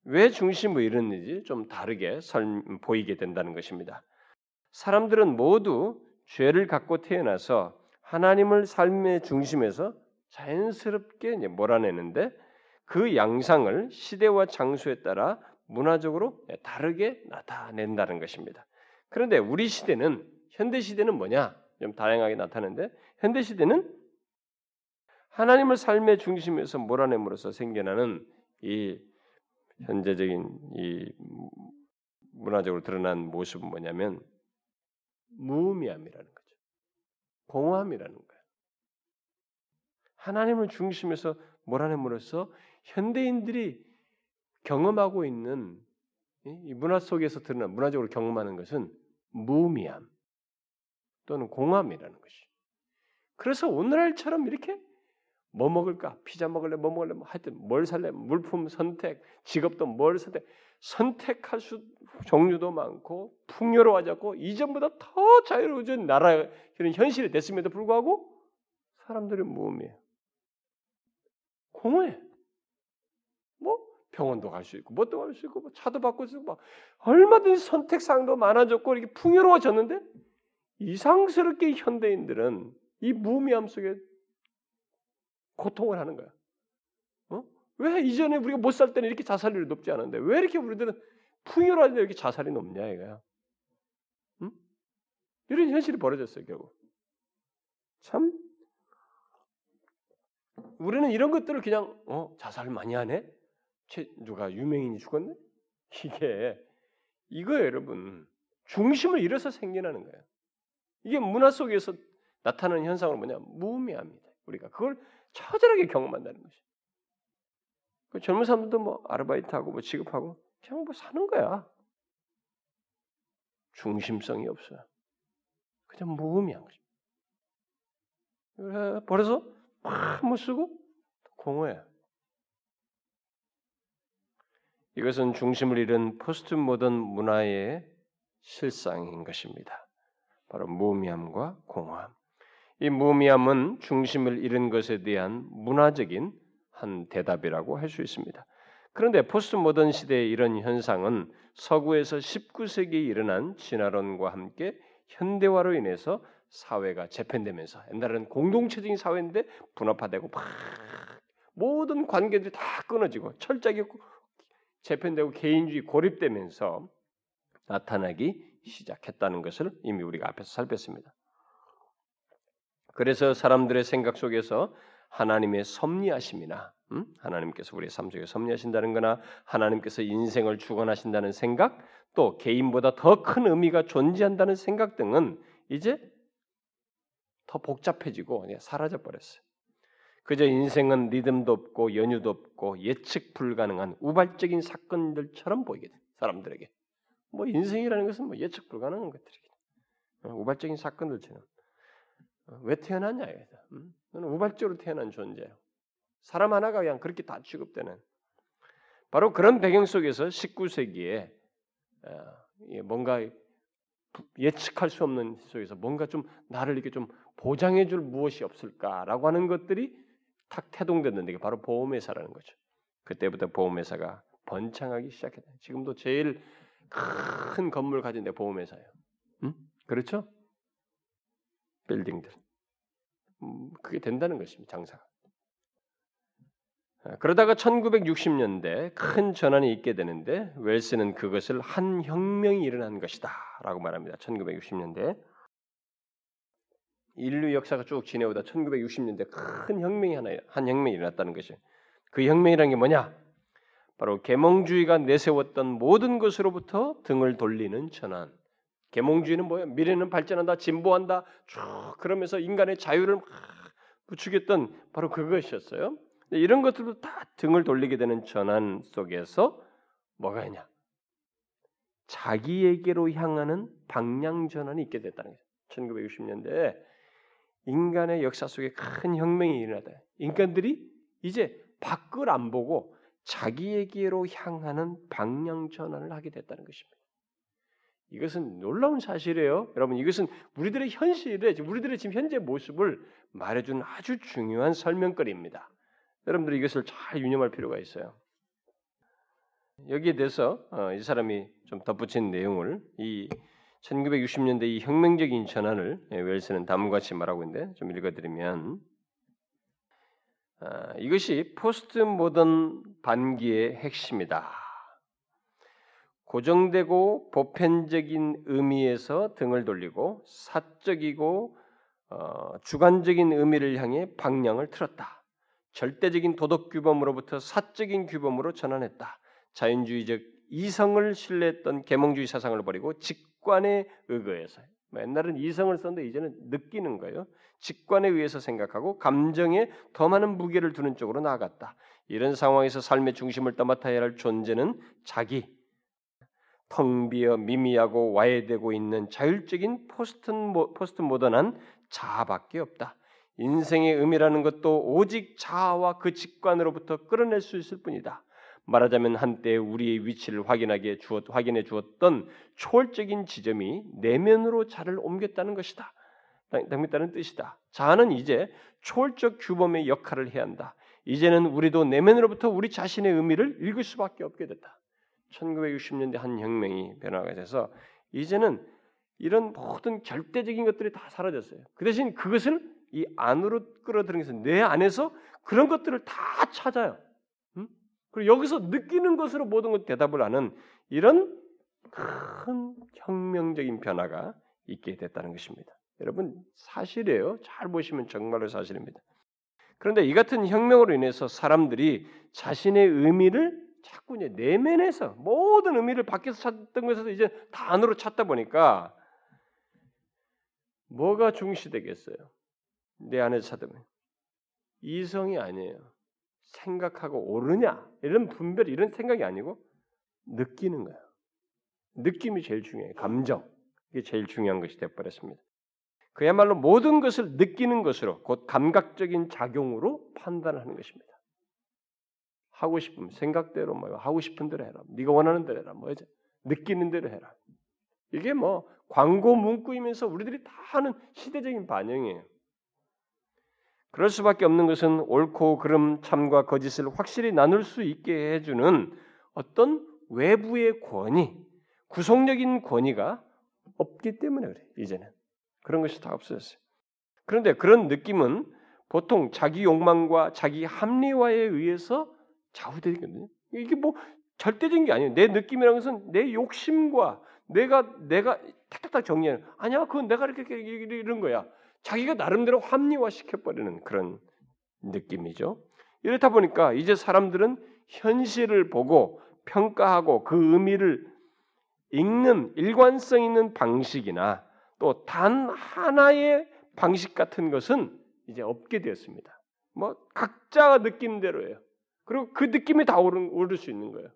왜 중심을 잃었는지 좀 다르게 설, 보이게 된다는 것입니다. 사람들은 모두 죄를 갖고 태어나서 하나님을 삶의 중심에서 자연스럽게 몰아내는데 그 양상을 시대와 장소에 따라 문화적으로 다르게 나타낸다는 것입니다. 그런데 우리 시대는 현대 시대는 뭐냐? 좀 다양하게 나타나는데 현대 시대는 하나님을 삶의 중심에서 몰아냄으로써 생겨나는 이 현재적인 이 문화적으로 드러난 모습은 뭐냐면 무의미함이라는 거죠. 공허함이라는 거예요. 하나님을 중심에서 몰아냄으로써 현대인들이 경험하고 있는 이 문화 속에서 드러난 문화적으로 경험하는 것은 무의미함 또는 공함이라는 것이. 그래서 오늘날처럼 이렇게 뭐 먹을까? 피자 먹을래? 뭐 먹을래? 뭐 하여튼 뭘 살래? 물품 선택, 직업도 뭘 선택, 선택할 수 종류도 많고 풍요로워졌고 이전보다 더 자유로워진 나라 그런 현실이 됐음에도 불구하고 사람들은 무음이에요. 공허해. 뭐 병원도 갈 수 있고 뭣도 갈 수 있고 뭐 차도 바꿀 수 있고 막 얼마든지 선택사항도 많아졌고 이렇게 풍요로워졌는데 이상스럽게 현대인들은 이 무미함 속에 고통을 하는 거야. 어? 왜 이전에 우리가 못 살 때는 이렇게 자살률이 높지 않은데 왜 이렇게 우리들은 풍요로운데 이렇게 자살이 높냐 이거야. 응? 이런 현실이 벌어졌어요 결국. 참 우리는 이런 것들을 그냥 어 자살 많이 하네. 누가 유명인이 죽었네? 이게 이거예요, 여러분. 중심을 잃어서 생겨나는 거예요. 이게 문화 속에서 나타나는 현상은 뭐냐? 무의미합니다. 우리가 그걸 처절하게 경험한다는 것이. 그 젊은 사람들도 뭐 아르바이트하고 뭐 직업하고 그냥 뭐 사는 거야. 중심성이 없어요. 그냥 무의미한 거죠. 버려서 막못 쓰고 공허해. 이것은 중심을 잃은 포스트 모던 문화의 실상인 것입니다. 바로 무미함과 공허함. 이 무미함은 중심을 잃은 것에 대한 문화적인 한 대답이라고 할 수 있습니다. 그런데 포스트 모던 시대의 이런 현상은 서구에서 19세기에 일어난 진화론과 함께 현대화로 인해서 사회가 재편되면서 옛날에는 공동체적인 사회인데 분업화되고 막 모든 관계들이 다 끊어지고 철저하게 재편되고 개인주의 고립되면서 나타나기 시작했다는 것을 이미 우리가 앞에서 살폈습니다. 그래서 사람들의 생각 속에서 하나님의 섭리하심이나 음? 하나님께서 우리의 삶 속에 섭리하신다는 거나 하나님께서 인생을 주관하신다는 생각 또 개인보다 더 큰 의미가 존재한다는 생각 등은 이제 더 복잡해지고 사라져 버렸어요. 그저 인생은 리듬도 없고 연유도 없고 예측 불가능한 우발적인 사건들처럼 보이게 돼 사람들에게. 뭐 인생이라는 것은 뭐 예측 불가능한 것들이기 어, 우발적인 사건들처럼. 어, 왜 태어났냐 이거죠. 음? 너는 우발적으로 태어난 존재예요. 사람 하나가 그냥 그렇게 다 취급되는. 바로 그런 배경 속에서 19세기에 어, 뭔가 예측할 수 없는 속에서 뭔가 좀 나를 이렇게 좀 보장해줄 무엇이 없을까라고 하는 것들이 탁 태동됐는데 바로 보험회사라는 거죠. 그때부터 보험회사가 번창하기 시작했다. 지금도 제일 큰 건물 가진 데 보험회사예요. 응? 그렇죠? 빌딩들. 음, 그게 된다는 것입니다. 장사가. 아, 그러다가 1960년대 큰 전환이 있게 되는데 웰스는 그것을 한 혁명이 일어난 것이다 라고 말합니다. 1960년대 인류 역사가 쭉 지내오다 1960년대 큰 혁명이 하나 한 혁명이 일어났다는 것이 그 혁명이라는 게 뭐냐? 바로 계몽주의가 내세웠던 모든 것으로부터 등을 돌리는 전환. 계몽주의는 뭐야? 미래는 발전한다, 진보한다, 쭉 그러면서 인간의 자유를 막 부추겼던 바로 그것이었어요. 이런 것들도 다 등을 돌리게 되는 전환 속에서 뭐가 있냐? 자기에게로 향하는 방향 전환이 있게 됐다는 거죠. 1960년대에 인간의 역사 속에 큰 혁명이 일어나다. 인간들이 이제 밖을 안 보고 자기에게로 향하는 방향 전환을 하게 됐다는 것입니다. 이것은 놀라운 사실이에요. 여러분, 이것은 우리들의 현실에, 우리들의 지금 현재 모습을 말해주는 아주 중요한 설명거리입니다. 여러분들이 이것을 잘 유념할 필요가 있어요. 여기에 대해서 어, 이 사람이 좀 덧붙인 내용을 이 1960년대 이 혁명적인 전환을 예, 웰스는 다음과 같이 말하고 있는데 좀 읽어드리면 아, 이것이 포스트 모던 반기의 핵심이다. 고정되고 보편적인 의미에서 등을 돌리고 사적이고 어, 주관적인 의미를 향해 방향을 틀었다. 절대적인 도덕 규범으로부터 사적인 규범으로 전환했다. 자연주의적 이성을 신뢰했던 계몽주의 사상을 버리고 직 관에 의거해서 뭐 옛날은 이성을 썼는데 이제는 느끼는 거예요. 직관에 의해서 생각하고 감정에 더 많은 무게를 두는 쪽으로 나아갔다. 이런 상황에서 삶의 중심을 떠맡아야 할 존재는 자기, 텅 비어 미미하고 와해되고 있는 자율적인 포스트, 포스트 모던한 자아밖에 없다. 인생의 의미라는 것도 오직 자아와 그 직관으로부터 끌어낼 수 있을 뿐이다. 말하자면 한때 우리의 위치를 확인하게 주었, 확인해 주었던 초월적인 지점이 내면으로 자리를 옮겼다는 것이다. 당겼다는 뜻이다. 자아는 이제 초월적 규범의 역할을 해야 한다. 이제는 우리도 내면으로부터 우리 자신의 의미를 읽을 수밖에 없게 됐다. 1960년대 한 혁명이 변화가 돼서 이제는 이런 모든 절대적인 것들이 다 사라졌어요. 그 대신 그것을 이 안으로 끌어들이면서 내 안에서 그런 것들을 다 찾아요. 그리고 여기서 느끼는 것으로 모든 것 대답을 하는 이런 큰 혁명적인 변화가 있게 됐다는 것입니다. 여러분 사실이에요. 잘 보시면 정말로 사실입니다. 그런데 이 같은 혁명으로 인해서 사람들이 자신의 의미를 자꾸 이제 내면에서 모든 의미를 밖에서 찾던 것에서 이제 다 안으로 찾다 보니까 뭐가 중시되겠어요? 내 안에서 찾으면 이성이 아니에요. 생각하고 옳으냐 이런 분별 이런 생각이 아니고 느끼는 거예요. 느낌이 제일 중요해요. 감정 이게 제일 중요한 것이 되어버렸습니다. 그야말로 모든 것을 느끼는 것으로 곧 감각적인 작용으로 판단하는 것입니다. 하고 싶으면 생각대로 뭐 하고 싶은 대로 해라. 네가 원하는 대로 해라. 뭐지? 느끼는 대로 해라. 이게 뭐 광고 문구이면서 우리들이 다 하는 시대적인 반영이에요. 그럴 수밖에 없는 것은 옳고 그름 참과 거짓을 확실히 나눌 수 있게 해주는 어떤 외부의 권위, 구속력인 권위가 없기 때문에 그래 이제는 그런 것이 다 없어졌어요. 그런데 그런 느낌은 보통 자기 욕망과 자기 합리화에 의해서 좌우되거든요. 이게 뭐 절대적인 게 아니에요. 내 느낌이라는 것은 내 욕심과 내가 내가 탁탁탁 정리하는 아니야 그건 내가 이렇게 이런 거야. 자기가 나름대로 합리화 시켜버리는 그런 느낌이죠. 이렇다 보니까 이제 사람들은 현실을 보고 평가하고 그 의미를 읽는 일관성 있는 방식이나 또 단 하나의 방식 같은 것은 이제 없게 되었습니다. 뭐 각자가 느끼는 대로예요. 그리고 그 느낌이 다 오를, 오를 수 있는 거예요.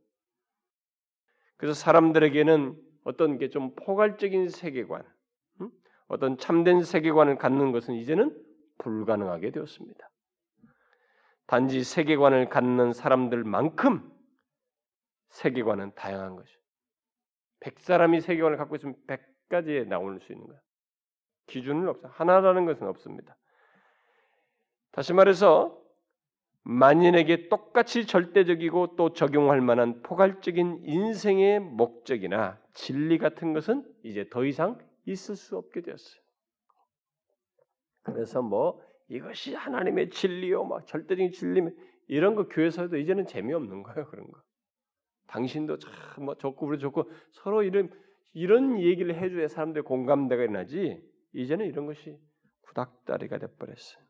그래서 사람들에게는 어떤 게 좀 포괄적인 세계관, 어떤 참된 세계관을 갖는 것은 이제는 불가능하게 되었습니다. 단지 세계관을 갖는 사람들만큼 세계관은 다양한 것이죠. 백 사람이 세계관을 갖고 있으면 백 가지에 나올 수 있는 거야. 기준은 없어. 하나라는 것은 없습니다. 다시 말해서 만인에게 똑같이 절대적이고 또 적용할 만한 포괄적인 인생의 목적이나 진리 같은 것은 이제 더 이상 있을 수 없게 되었어요. 그래서 뭐 이것이 하나님의 진리요, 막 절대적인 진리 이런 거 교회에서도 이제는 재미없는 거예요 그런 거. 당신도 참뭐 좋고 우리 좋고 서로 이런 이런 얘기를 해줘야 사람들 공감대가 일어나지. 이제는 이런 것이 구닥다리가 돼버렸어요.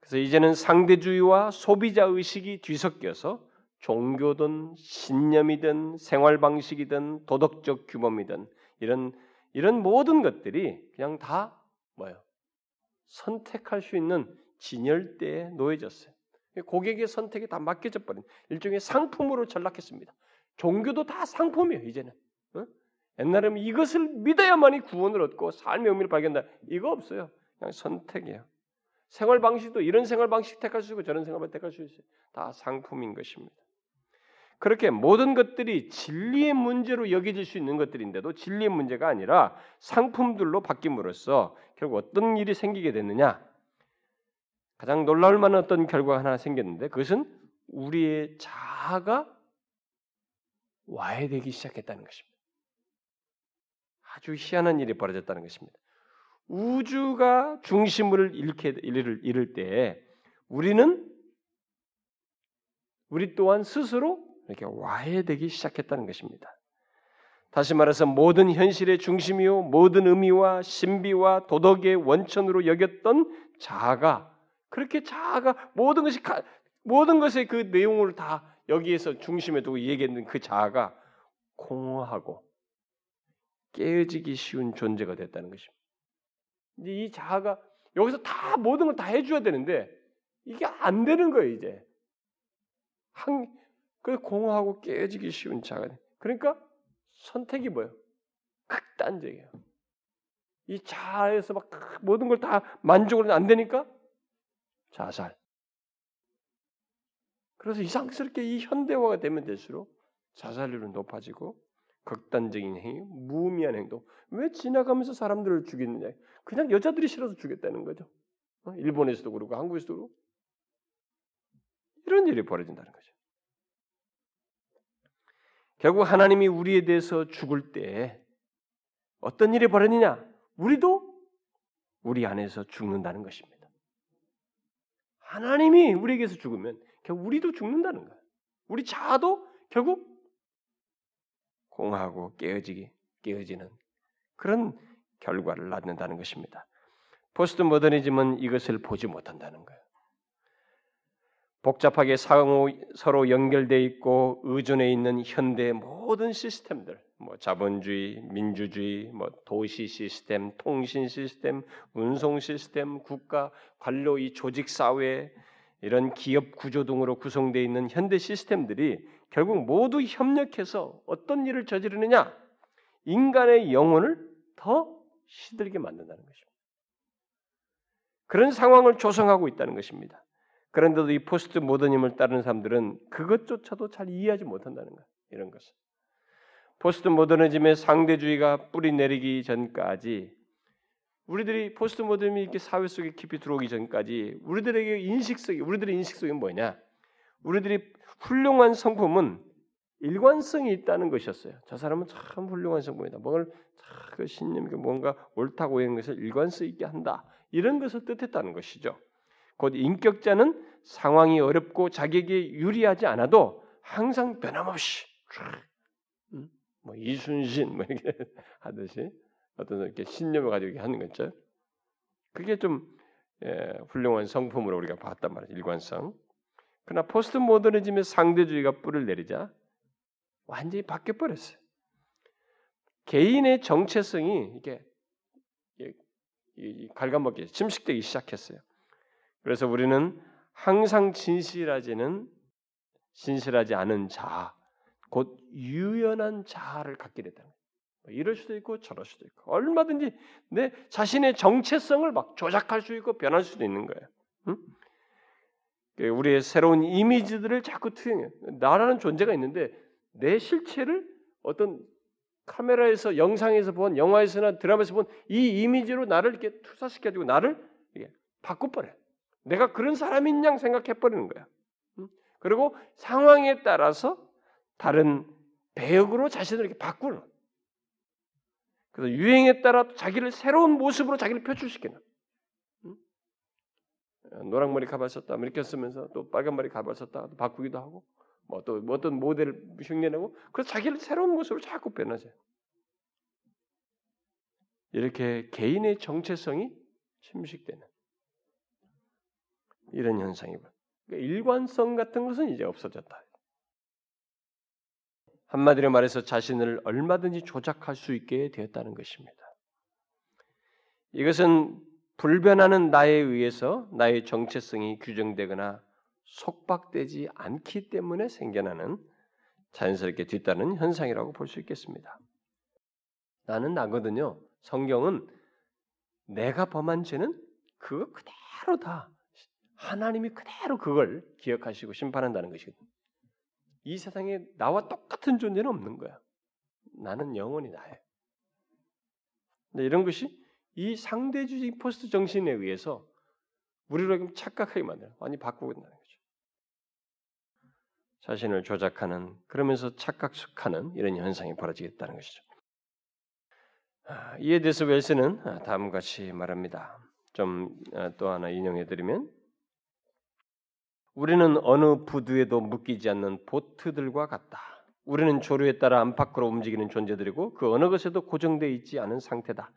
그래서 이제는 상대주의와 소비자 의식이 뒤섞여서 종교든 신념이든 생활 방식이든 도덕적 규범이든 이런 이런 모든 것들이 그냥 다 뭐예요? 선택할 수 있는 진열대에 놓여졌어요. 고객의 선택이 다 맡겨져 버린 일종의 상품으로 전락했습니다. 종교도 다 상품이에요 이제는. 어? 옛날에는 이것을 믿어야만이 구원을 얻고 삶의 의미를 발견다. 이거 없어요. 그냥 선택이에요. 생활 방식도 이런 생활 방식 택할 수 있고 저런 생활 방식 택할 수 있어요. 다 상품인 것입니다. 그렇게 모든 것들이 진리의 문제로 여겨질 수 있는 것들인데도 진리의 문제가 아니라 상품들로 바뀜으로써 결국 어떤 일이 생기게 됐느냐? 가장 놀라울 만한 어떤 결과가 하나 생겼는데 그것은 우리의 자아가 와해되기 시작했다는 것입니다. 아주 희한한 일이 벌어졌다는 것입니다. 우주가 중심을 잃게 잃을, 잃을 때 우리는 우리 또한 스스로 이렇게 와해되기 시작했다는 것입니다. 다시 말해서 모든 현실의 중심이요 모든 의미와 신비와 도덕의 원천으로 여겼던 자아가 그렇게 자아가 모든 것이 모든 것의 그 내용을 다 여기에서 중심에 두고 얘기했는 그 자아가 공허하고 깨어지기 쉬운 존재가 됐다는 것입니다. 이 자아가 여기서 다 모든 걸 다 해줘야 되는데 이게 안 되는 거예요 이제. 한, 그 공허하고 깨어지기 쉬운 자가. 그러니까 선택이 뭐예요? 극단적이에요. 이 자아에서 막 모든 걸 다 만족으로 안 되니까 자살. 그래서 이상스럽게 이 현대화가 되면 될수록 자살률은 높아지고 극단적인 행위, 무의미한 행동. 왜 지나가면서 사람들을 죽이느냐? 그냥 여자들이 싫어서 죽였다는 거죠. 어? 일본에서도 그렇고 한국에서도 그렇고 이런 일이 벌어진다는 거죠. 결국 하나님이 우리에 대해서 죽을 때 어떤 일이 벌어지냐? 우리도 우리 안에서 죽는다는 것입니다. 하나님이 우리에게서 죽으면 결국 우리도 죽는다는 거예요. 우리 자아도 결국 공하고 깨어지기 깨어지는 그런 결과를 낳는다는 것입니다. 포스트 모더니즘은 이것을 보지 못한다는 거예요. 복잡하게 서로 연결되어 있고 의존해 있는 현대의 모든 시스템들, 뭐 자본주의, 민주주의, 뭐 도시 시스템, 통신 시스템, 운송 시스템, 국가 관료 이 조직 사회 이런 기업 구조 등으로 구성되어 있는 현대 시스템들이 결국 모두 협력해서 어떤 일을 저지르느냐? 인간의 영혼을 더 시들게 만든다는 것입니다. 그런 상황을 조성하고 있다는 것입니다. 그런데도 이 포스트 모더니즘을 따르는 사람들은 그것조차도 잘 이해하지 못한다는 거예요. 이런 것을. 포스트 모더니즘의 상대주의가 뿌리 내리기 전까지 우리들이 포스트 모더니즘이 이렇게 사회 속에 깊이 들어오기 전까지 우리들에게 인식 속에 우리들의 인식 속에 뭐냐? 우리들이 훌륭한 성품은 일관성이 있다는 것이었어요. 저 사람은 참 훌륭한 성품이다. 뭘그 신념이 뭔가 옳다고 하는 것을 일관성 있게 한다. 이런 것을 뜻했다는 것이죠. 곧 인격자는 상황이 어렵고 자기에게 유리하지 않아도 항상 변함없이 음? 뭐 이순신 뭐 이렇게 하듯이 어떤 이렇게 신념을 가지고 하는 거죠. 그게 좀 예, 훌륭한 성품으로 우리가 봤단 말이에요. 일관성. 그러나 포스트 모더니즘의 상대주의가 뿔을 내리자 완전히 바뀌어 버렸어요. 개인의 정체성이 이게 갈가먹기, 침식되기 시작했어요. 그래서 우리는 항상 진실하지는 진실하지 않은 자, 곧 유연한 자아를 갖게 됐다. 뭐 이럴 수도 있고 저럴 수도 있고 얼마든지 내 자신의 정체성을 막 조작할 수 있고 변할 수도 있는 거예요. 응? 그 우리의 새로운 이미지들을 자꾸 투영해. 나라는 존재가 있는데 내 실체를 어떤 카메라에서 영상에서 본 영화에서나 드라마에서 본 이 이미지로 나를 이렇게 투사시켜주고 나를 바꿔버려. 내가 그런 사람인 양 생각해버리는 거야. 그리고 상황에 따라서 다른 배역으로 자신을 이렇게 바꾸는. 그래서 유행에 따라 자기를 새로운 모습으로 자기를 표출시키는. 노랑 머리 가발 썼다 뭐 이렇게 쓰면서 또 빨간 머리 가발 썼다 또 바꾸기도 하고 뭐 또 어떤 모델을 흉내내고 그래서 자기를 새로운 모습으로 자꾸 변하세요. 이렇게 개인의 정체성이 침식되는 이런 현상이고 그러니까 일관성 같은 것은 이제 없어졌다. 한마디로 말해서 자신을 얼마든지 조작할 수 있게 되었다는 것입니다. 이것은 불변하는 나에 의해서 나의 정체성이 규정되거나 속박되지 않기 때문에 생겨나는 자연스럽게 뒤따르는 현상이라고 볼 수 있겠습니다. 나는 나거든요. 성경은 내가 범한 죄는 그거 그대로 다 하나님이 그대로 그걸 기억하시고 심판한다는 것이거든요. 이 세상에 나와 똑같은 존재는 없는 거야. 나는 영원히 나예요. 근데 이런 것이 이 상대주의 포스트 정신에 의해서 우리를 착각하게 만드는, 많이 바꾸고 있다는 거죠. 자신을 조작하는, 그러면서 착각숙하는 이런 현상이 벌어지겠다는 것이죠. 아, 이에 대해서 웰스는 다음과 같이 말합니다. 좀또 아, 하나 인용해 드리면 우리는 어느 부두에도 묶이지 않는 보트들과 같다. 우리는 조류에 따라 안팎으로 움직이는 존재들이고 그 어느 것에도 고정되어 있지 않은 상태다.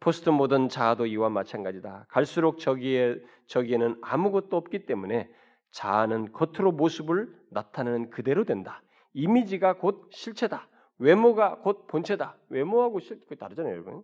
포스트 모던 자아도 이와 마찬가지다. 갈수록 저기에 저기에는 아무것도 없기 때문에 자아는 겉으로 모습을 나타내는 그대로 된다. 이미지가 곧 실체다. 외모가 곧 본체다. 외모하고 실체 다르잖아요, 여러분.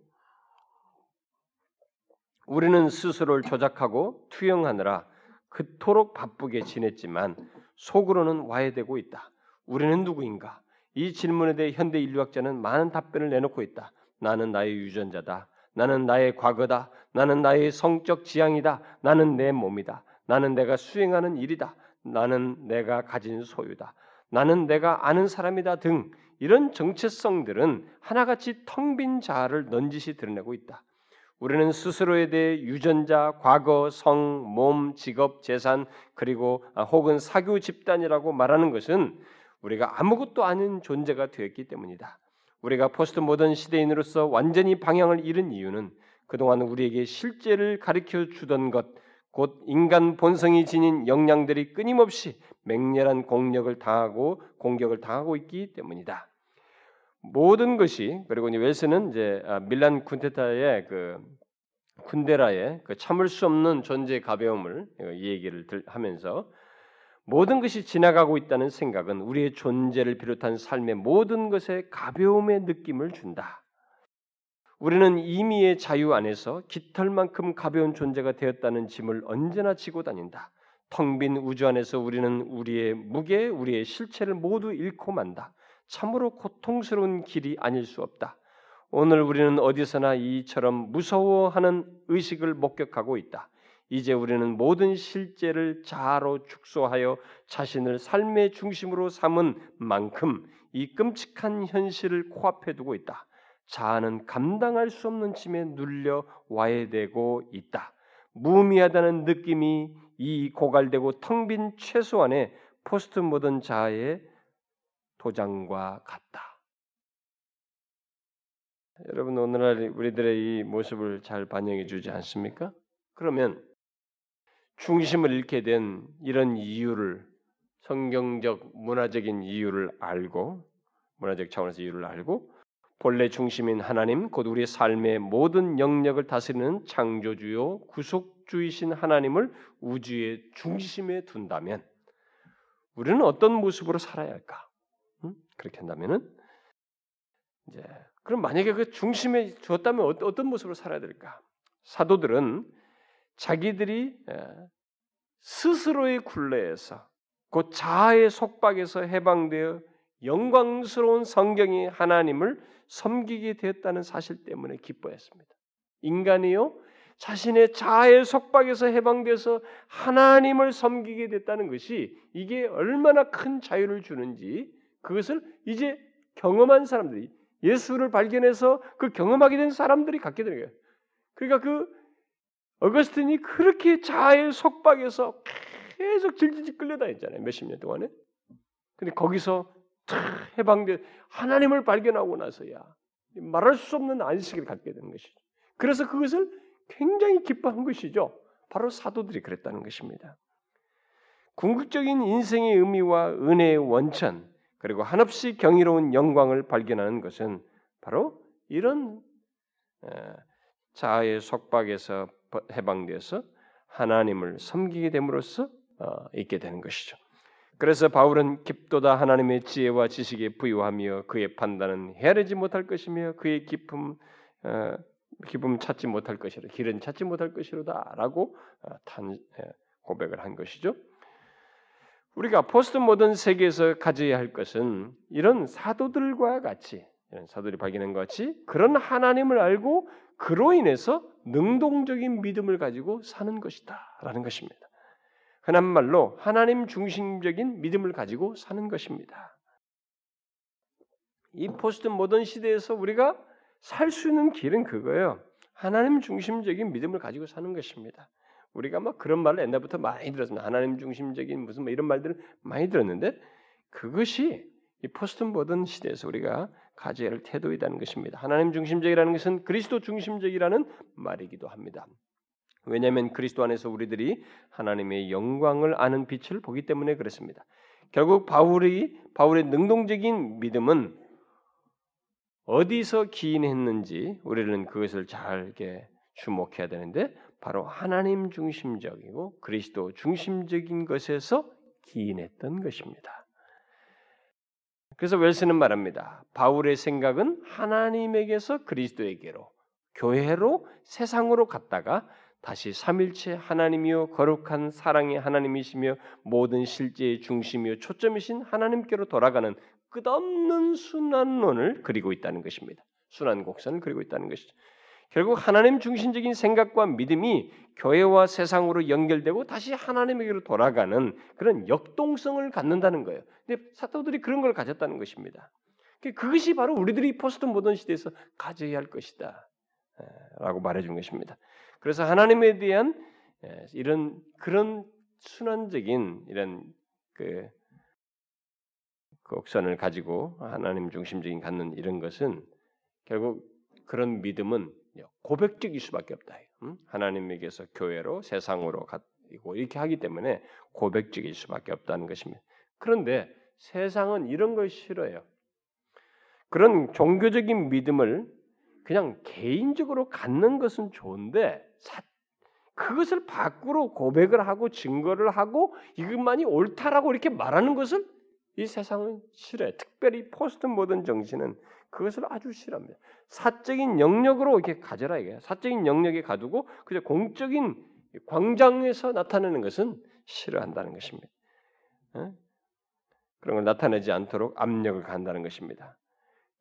우리는 스스로를 조작하고 투영하느라 그토록 바쁘게 지냈지만 속으로는 와해되고 있다. 우리는 누구인가? 이 질문에 대해 현대 인류학자는 많은 답변을 내놓고 있다. 나는 나의 유전자다. 나는 나의 과거다. 나는 나의 성적 지향이다. 나는 내 몸이다. 나는 내가 수행하는 일이다. 나는 내가 가진 소유다. 나는 내가 아는 사람이다 등 이런 정체성들은 하나같이 텅 빈 자아를 넌지시 드러내고 있다. 우리는 스스로에 대해 유전자, 과거, 성, 몸, 직업, 재산 그리고 아, 혹은 사교 집단이라고 말하는 것은 우리가 아무것도 아닌 존재가 되었기 때문이다. 우리가 포스트 모던 시대인으로서 완전히 방향을 잃은 이유는 그동안 우리에게 실제를 가르쳐 주던 것, 곧 인간 본성이 지닌 역량들이 끊임없이 맹렬한 공력을 당하고 공격을 당하고 있기 때문이다. 모든 것이 그리고 이제 웰스는 이제 아, 밀란 군테타의 그 군데라의 그 참을 수 없는 존재의 가벼움을 이 얘기를 하면서 모든 것이 지나가고 있다는 생각은 우리의 존재를 비롯한 삶의 모든 것에 가벼움의 느낌을 준다. 우리는 임의의 자유 안에서 깃털만큼 가벼운 존재가 되었다는 짐을 언제나 지고 다닌다. 텅 빈 우주 안에서 우리는 우리의 무게, 우리의 실체를 모두 잃고 만다. 참으로 고통스러운 길이 아닐 수 없다. 오늘 우리는 어디서나 이처럼 무서워하는 의식을 목격하고 있다. 이제 우리는 모든 실제를 자아로 축소하여 자신을 삶의 중심으로 삼은 만큼 이 끔찍한 현실을 코앞에 두고 있다. 자아는 감당할 수 없는 짐에 눌려 와해되고 있다. 무의미하다는 느낌이 이 고갈되고 텅 빈 최소한의 포스트 모던 자아의 도장과 같다. 여러분 오늘날 우리들의 이 모습을 잘 반영해 주지 않습니까? 그러면 중심을 잃게 된 이런 이유를 성경적 문화적인 이유를 알고 문화적 차원에서 이유를 알고 본래 중심인 하나님 곧 우리의 삶의 모든 영역을 다스리는 창조주요 구속주이신 하나님을 우주의 중심에 둔다면 우리는 어떤 모습으로 살아야 할까? 음? 그렇게 한다면은 이제 그럼 만약에 그 중심에 주었다면 어떤 모습으로 살아야 될까? 사도들은 자기들이 스스로의 굴레에서 곧 자아의 속박에서 해방되어 영광스러운 성경이 하나님을 섬기게 되었다는 사실 때문에 기뻐했습니다. 인간이요 자신의 자아의 속박에서 해방돼서 하나님을 섬기게 됐다는 것이 이게 얼마나 큰 자유를 주는지 그것을 이제 경험한 사람들이 예수를 발견해서 그 경험하게 된 사람들이 갖게 되는 거예요. 그러니까 그 어거스틴이 그렇게 자아의 속박에서 계속 질질 끌려다녔잖아요. 몇십 년 동안에. 근데 거기서 해방돼 하나님을 발견하고 나서야 말할 수 없는 안식을 갖게 되는 것이죠. 그래서 그것을 굉장히 기뻐한 것이죠. 바로 사도들이 그랬다는 것입니다. 궁극적인 인생의 의미와 은혜의 원천 그리고 한없이 경이로운 영광을 발견하는 것은 바로 이런 자아의 속박에서 해방되어서 하나님을 섬기게 됨으로써 어, 있게 되는 것이죠. 그래서 바울은 깊도다 하나님의 지혜와 지식에 부유하며 그의 판단은 헤아리지 못할 것이며 그의 깊음 어, 기쁨 찾지 못할 것이라 길은 찾지 못할 것이로다라고 어, 고백을 한 것이죠. 우리가 포스트 모던 세계에서 가져야 할 것은 이런 사도들과 같이 이런 사도들이 발견한 것 같이 그런 하나님을 알고 그로 인해서 능동적인 믿음을 가지고 사는 것이다라는 것입니다. 흔한 말로 하나님 중심적인 믿음을 가지고 사는 것입니다. 이 포스트 모던 시대에서 우리가 살 수 있는 길은 그거예요. 하나님 중심적인 믿음을 가지고 사는 것입니다. 우리가 막 그런 말을 옛날부터 많이 들었습니다. 하나님 중심적인 무슨 뭐 이런 말들을 많이 들었는데 그것이 이 포스트 모던 시대에서 우리가 가져야 할 태도이라는 것입니다. 하나님 중심적이라는 것은 그리스도 중심적이라는 말이기도 합니다. 왜냐하면 그리스도 안에서 우리들이 하나님의 영광을 아는 빛을 보기 때문에 그렇습니다. 결국 바울이 바울의 능동적인 믿음은 어디서 기인했는지 우리는 그것을 잘 주목해야 되는데 바로 하나님 중심적이고 그리스도 중심적인 것에서 기인했던 것입니다. 그래서 웰스는 말합니다. 바울의 생각은 하나님에게서 그리스도에게로, 교회로, 세상으로 갔다가 다시 삼일체 하나님이요 거룩한 사랑의 하나님이시며 모든 실제의 중심이요 초점이신 하나님께로 돌아가는 끝없는 순환론을 그리고 있다는 것입니다. 순환 곡선을 그리고 있다는 것이죠. 결국 하나님 중심적인 생각과 믿음이 교회와 세상으로 연결되고 다시 하나님에게로 돌아가는 그런 역동성을 갖는다는 거예요. 근데 사도들이 그런 걸 가졌다는 것입니다. 그것이 바로 우리들이 포스트 모던 시대에서 가져야 할 것이다. 라고 말해준 것입니다. 그래서 하나님에 대한 이런 그런 순환적인 이런 그, 그 옥선을 가지고 하나님 중심적인 갖는 이런 것은 결국 그런 믿음은 고백적일 수밖에 없다. 하나님에게서 교회로 세상으로 가고 이렇게 하기 때문에 고백적일 수밖에 없다는 것입니다. 그런데 세상은 이런 걸 싫어해요. 그런 종교적인 믿음을 그냥 개인적으로 갖는 것은 좋은데 그것을 밖으로 고백을 하고 증거를 하고 이것만이 옳다라고 이렇게 말하는 것을 이 세상은 싫어해. 특별히 포스트 모던 정신은 그것을 아주 싫어합니다. 사적인 영역으로 이렇게 가져라 이게 사적인 영역에 가두고 그저 공적인 광장에서 나타내는 것은 싫어한다는 것입니다. 그런 걸 나타내지 않도록 압력을 간다는 것입니다.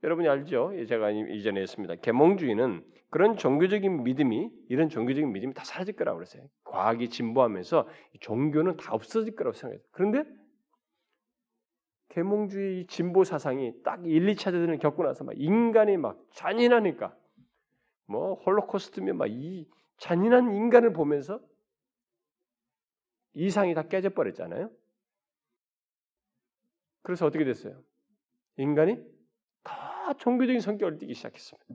여러분이 알죠? 제가 이전에 했습니다. 계몽주의는 그런 종교적인 믿음이 이런 종교적인 믿음이 다 사라질 거라고 그랬어요. 과학이 진보하면서 종교는 다 없어질 거라고 생각해요. 그런데 계몽주의 진보 사상이 딱 1, 2차 대전을 겪고 나서 막 인간이 막 잔인하니까 뭐 홀로코스트면 막이 잔인한 인간을 보면서 이상이 다 깨져 버렸잖아요. 그래서 어떻게 됐어요? 인간이 다 종교적인 성격을 띠기 시작했습니다.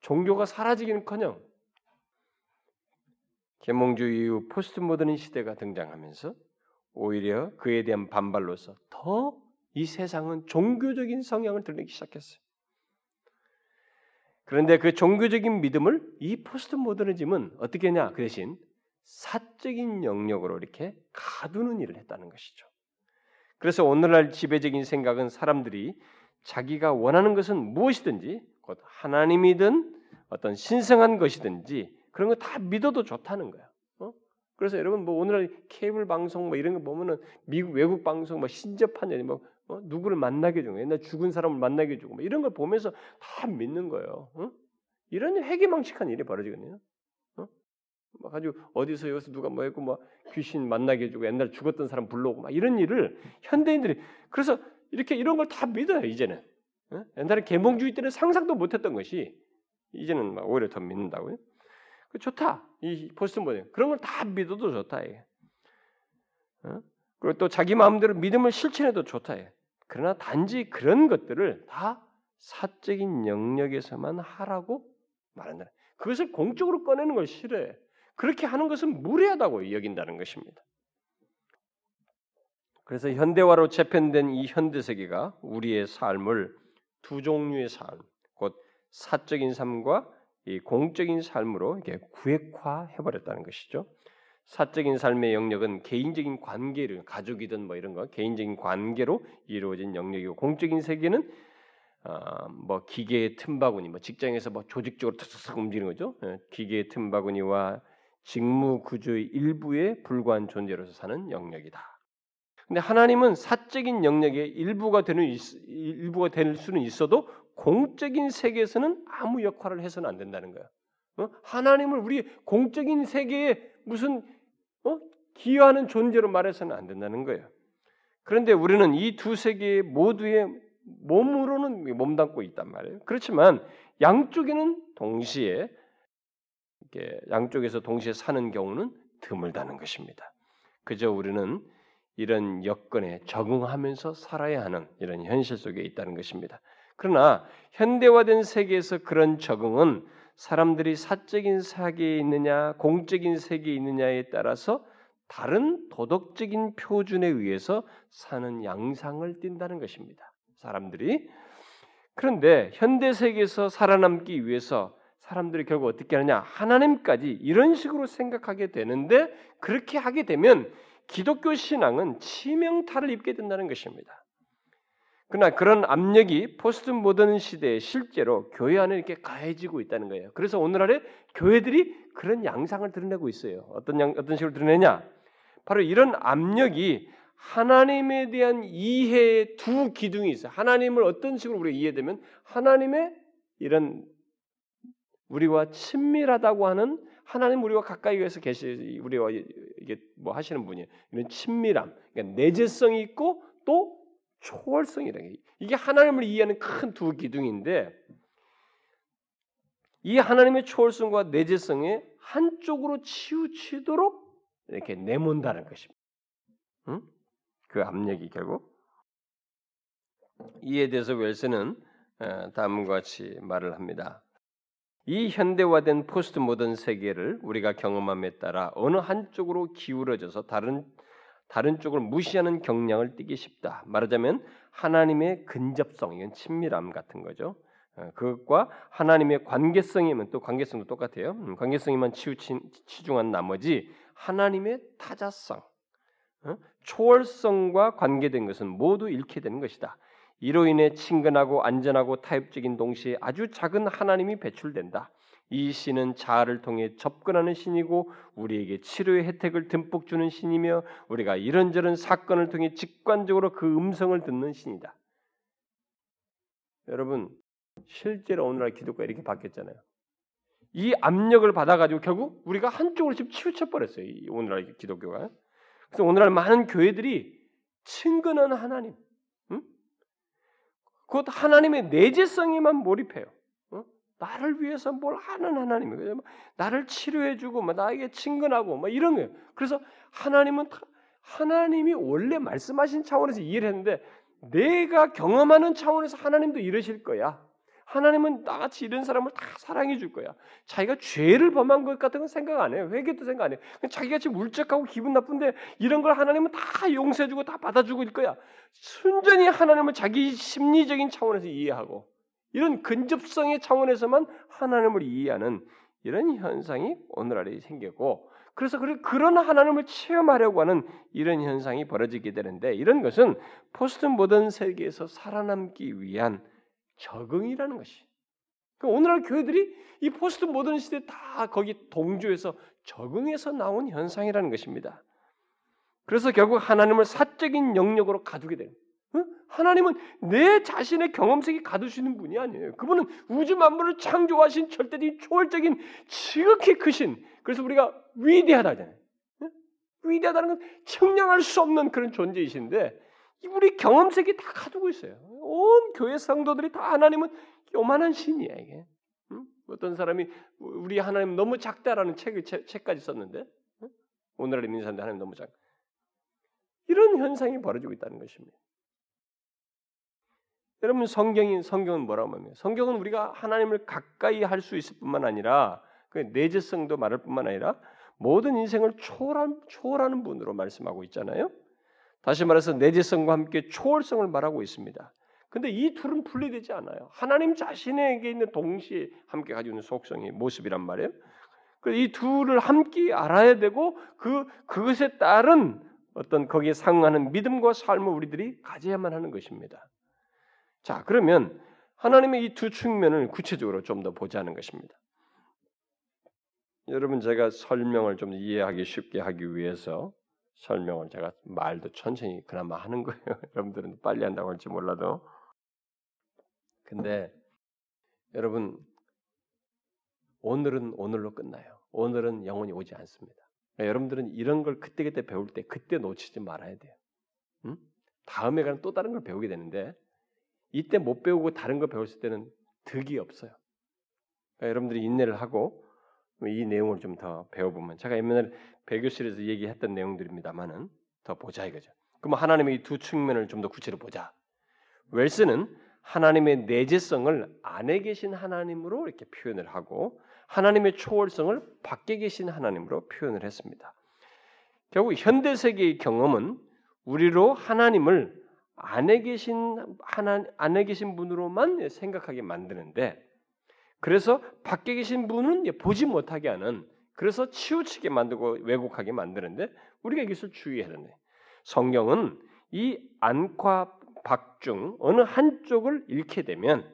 종교가 사라지기는커녕 계몽주의 이후 포스트 모던 시대가 등장하면서 오히려 그에 대한 반발로서 더 이 세상은 종교적인 성향을 드러내기 시작했어요. 그런데 그 종교적인 믿음을 이 포스트 모더니즘은 어떻게 했냐? 그 대신 사적인 영역으로 이렇게 가두는 일을 했다는 것이죠. 그래서 오늘날 지배적인 생각은 사람들이 자기가 원하는 것은 무엇이든지 곧 하나님이든 어떤 신성한 것이든지 그런 거 다 믿어도 좋다는 거야. 어? 그래서 여러분 뭐 오늘날 케이블 방송 뭐 이런 거 보면은 미국 외국 방송 뭐 신접한 뭐 어? 누구를 만나게 해주고 옛날 죽은 사람을 만나게 해주고 뭐 이런 걸 보면서 다 믿는 거예요. 어? 이런 회기망측한 일이 벌어지거든요. 막 아주 어디서 여기서 누가 뭐 했고 뭐 귀신 만나게 해주고 옛날 죽었던 사람 불러오고 막 이런 일을 현대인들이 그래서 이렇게 이런 걸 다 믿어요 이제는 어? 옛날에 계몽주의 때는 상상도 못했던 것이 이제는 막 오히려 더 믿는다고요. 그 좋다 이 포스트 모델 그런 걸 다 믿어도 좋다 이게. 어? 그리고 또 자기 마음대로 믿음을 실천해도 좋다 이 그러나 단지 그런 것들을 다 사적인 영역에서만 하라고 말한다. 그것을 공적으로 꺼내는 걸 싫어해. 그렇게 하는 것은 무례하다고 여긴다는 것입니다. 그래서 현대화로 재편된 이 현대 세계가 우리의 삶을 두 종류의 삶, 곧 사적인 삶과 이 공적인 삶으로 이렇게 구획화해 버렸다는 것이죠. 사적인 삶의 영역은 개인적인 관계를 가족이든 뭐 이런 거 개인적인 관계로 이루어진 영역이고 공적인 세계는 어, 뭐 기계의 틈바구니, 뭐 직장에서 뭐 조직적으로 탁탁 움직이는 거죠. 예, 기계의 틈바구니와 직무 구조의 일부에 불과한 존재로서 사는 영역이다. 근데 하나님은 사적인 영역의 일부가 되는 일부가 될 수는 있어도 공적인 세계에서는 아무 역할을 해서는 안 된다는 거야. 어? 하나님을 우리 공적인 세계에 무슨 어? 기여하는 존재로 말해서는 안 된다는 거예요. 그런데 우리는 이 두 세계 모두의 몸으로는 몸담고 있단 말이에요. 그렇지만 양쪽에는 동시에 이렇게 양쪽에서 동시에 사는 경우는 드물다는 것입니다. 그저 우리는 이런 여건에 적응하면서 살아야 하는 이런 현실 속에 있다는 것입니다. 그러나 현대화된 세계에서 그런 적응은 사람들이 사적인 세계에 있느냐, 공적인 세계에 있느냐에 따라서 다른 도덕적인 표준에 의해서 사는 양상을 띈다는 것입니다. 사람들이 그런데 현대 세계에서 살아남기 위해서 사람들이 결국 어떻게 하느냐? 하나님까지 이런 식으로 생각하게 되는데 그렇게 하게 되면 기독교 신앙은 치명타를 입게 된다는 것입니다. 그러나 그런 압력이 포스트 모던 시대에 실제로 교회 안에 이렇게 가해지고 있다는 거예요. 그래서 오늘날에 교회들이 그런 양상을 드러내고 있어요. 어떤 양, 어떤 식으로 드러내냐? 바로 이런 압력이 하나님에 대한 이해의 두 기둥이 있어요. 하나님을 어떤 식으로 우리가 이해되면 하나님의 이런 우리와 친밀하다고 하는 하나님 우리와 가까이 해서 계시 우리와 이게 뭐 하시는 분이에요. 이런 친밀함, 그러니까 내재성이 있고 또 초월성이라는 게 이게 하나님을 이해하는 큰 두 기둥인데 이 하나님의 초월성과 내재성에 한쪽으로 치우치도록 이렇게 내몬다는 것입니다. 응? 그 압력이 결국 이에 대해서 웰스는 어, 다음과 같이 말을 합니다. 이 현대화된 포스트 모던 세계를 우리가 경험함에 따라 어느 한쪽으로 기울어져서 다른 다른 쪽을 무시하는 경향을 띠기 쉽다. 말하자면 하나님의 근접성, 이건 친밀함 같은 거죠. 어, 그것과 하나님의 관계성이면 또 관계성도 똑같아요. 음, 관계성이만 치우친 치중한 나머지 하나님의 타자성, 어, 초월성과 관계된 것은 모두 잃게 되는 것이다. 이로 인해 친근하고 안전하고 타협적인 동시에 아주 작은 하나님이 배출된다. 이 신은 자아를 통해 접근하는 신이고 우리에게 치료의 혜택을 듬뿍 주는 신이며 우리가 이런저런 사건을 통해 직관적으로 그 음성을 듣는 신이다. 여러분 실제로 오늘날 기독가 이렇게 바뀌었잖아요. 이 압력을 받아가지고 결국 우리가 한쪽으로 지금 치우쳐 버렸어요. 오늘날 기독교가. 그래서 오늘날 많은 교회들이 친근한 하나님, 곧 하나님의 내재성에만 몰입해요. 어? 나를 위해서 뭘 하는 하나님이에요. 나를 치료해주고, 뭐 나에게 친근하고, 뭐 이런 거예요. 그래서 하나님은 하나님이 원래 말씀하신 차원에서 이해를 했는데 내가 경험하는 차원에서 하나님도 이러실 거야. 하나님은 나같이 이런 사람을 다 사랑해 줄 거야. 자기가 죄를 범한 것 같은 건 생각 안 해요. 회개도 생각 안 해요. 자기같이 물적하고 기분 나쁜데 이런 걸 하나님은 다 용서해 주고 다 받아주고 있을 거야. 순전히 하나님을 자기 심리적인 차원에서 이해하고 이런 근접성의 차원에서만 하나님을 이해하는 이런 현상이 오늘날에 생겼고 그래서 그런 하나님을 체험하려고 하는 이런 현상이 벌어지게 되는데 이런 것은 포스트 모던 세계에서 살아남기 위한 적응이라는 것이. 그러니까 오늘날 교회들이 이 포스트 모던 시대 다 거기 동조해서 적응해서 나온 현상이라는 것입니다. 그래서 결국 하나님을 사적인 영역으로 가두게 되는. 하나님은 내 자신의 경험 속에 갇히시는 분이 아니에요. 그분은 우주 만물을 창조하신 절대적인 초월적인 지극히 크신. 그래서 우리가 위대하다 잖아요 위대하다는 건 측량할 수 없는 그런 존재이신데 우리 경험색이 다 가두고 있어요. 온 교회 성도들이 다 하나님은 요만한 신이야 이게. 응? 어떤 사람이 우리 하나님 너무 작다라는 책을 책, 까지 썼는데 응? 오늘날 있는 사람들 하나님 너무 작. 이런 현상이 벌어지고 있다는 것입니다. 여러분 성경이 성경은 뭐라고 말합니까? 성경은 우리가 하나님을 가까이 할 수 있을 뿐만 아니라 그 내재성도 말할 뿐만 아니라 모든 인생을 초월한, 초월하는 분으로 말씀하고 있잖아요. 다시 말해서 내재성과 함께 초월성을 말하고 있습니다. 근데 이 둘은 분리되지 않아요. 하나님 자신에게 있는 동시에 함께 가지고 있는 속성이 모습이란 말이에요. 이 둘을 함께 알아야 되고 그 그것에 따른 어떤 거기에 상응하는 믿음과 삶을 우리들이 가져야만 하는 것입니다. 자, 그러면 하나님의 이 두 측면을 구체적으로 좀 더 보자는 것입니다. 여러분 제가 설명을 좀 이해하기 쉽게 하기 위해서 설명을 제가 말도 천천히 그나마 하는 거예요. [LAUGHS] 여러분들은 빨리 한다고 할지 몰라도. 근데 여러분 오늘은 오늘로 끝나요. 오늘은 영원히 오지 않습니다. 그러니까 여러분들은 이런 걸 그때그때 배울 때 그때 놓치지 말아야 돼요. 응? 다음에 가는 또 다른 걸 배우게 되는데 이때 못 배우고 다른 거 배웠을 때는 득이 없어요. 그러니까 여러분들이 인내를 하고 이 내용을 좀 더 배워보면 제가 옛날에 배교실에서 얘기했던 내용들입니다만은 더 보자 이거죠. 그럼 하나님의 이 두 측면을 좀 더 구체로 보자. 웰스는 하나님의 내재성을 안에 계신 하나님으로 이렇게 표현을 하고 하나님의 초월성을 밖에 계신 하나님으로 표현을 했습니다. 결국 현대 세계의 경험은 우리로 하나님을 안에 계신 하나 안에 계신 분으로만 생각하게 만드는데 그래서 밖에 계신 분은 보지 못하게 하는 그래서 치우치게 만들고 왜곡하게 만드는데 우리가 이것을 주의해야 되네. 성경은 이 안과 박중 어느 한쪽을 잃게 되면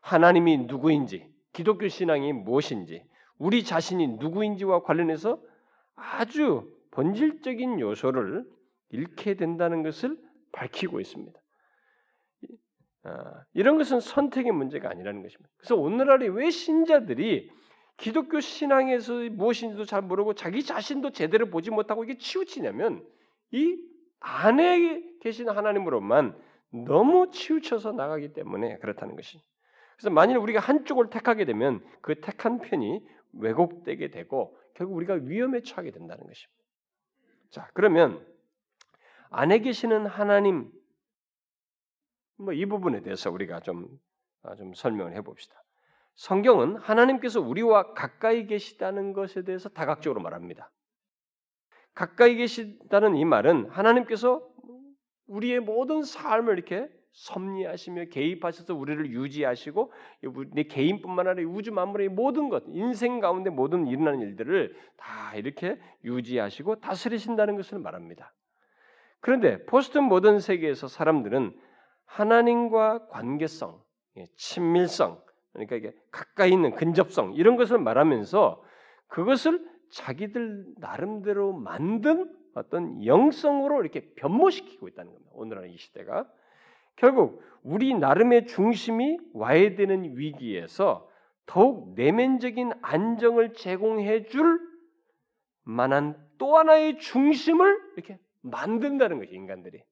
하나님이 누구인지 기독교 신앙이 무엇인지 우리 자신이 누구인지와 관련해서 아주 본질적인 요소를 잃게 된다는 것을 밝히고 있습니다. 아, 이런 것은 선택의 문제가 아니라는 것입니다. 그래서 오늘날에 왜 신자들이 기독교 신앙에서 무엇인지도 잘 모르고 자기 자신도 제대로 보지 못하고 이게 치우치냐면 이 안에 계신 하나님으로만 너무 치우쳐서 나가기 때문에 그렇다는 것이. 그래서 만일 우리가 한쪽을 택하게 되면 그 택한 편이 왜곡되게 되고 결국 우리가 위험에 처하게 된다는 것입니다. 자, 그러면 안에 계시는 하나님 뭐 이 부분에 대해서 우리가 좀, 아, 좀 설명을 해봅시다. 성경은 하나님께서 우리와 가까이 계시다는 것에 대해서 다각적으로 말합니다. 가까이 계시다는 이 말은 하나님께서 우리의 모든 삶을 이렇게 섭리하시며 개입하셔서 우리를 유지하시고 내 개인뿐만 아니라 우주 만물의 모든 것, 인생 가운데 모든 일어나는 일들을 다 이렇게 유지하시고 다스리신다는 것을 말합니다. 그런데 포스트 모던 세계에서 사람들은 하나님과 관계성, 예, 친밀성, 그러니까 이게 가까이 있는 근접성 이런 것을 말하면서 그것을 자기들 나름대로 만든 어떤 영성으로 이렇게 변모시키고 있다는 겁니다. 오늘날 이 시대가 결국 우리 나름의 중심이 와야 되는 위기에서 더욱 내면적인 안정을 제공해 줄 만한 또 하나의 중심을 이렇게 만든다는 것이 인간들이.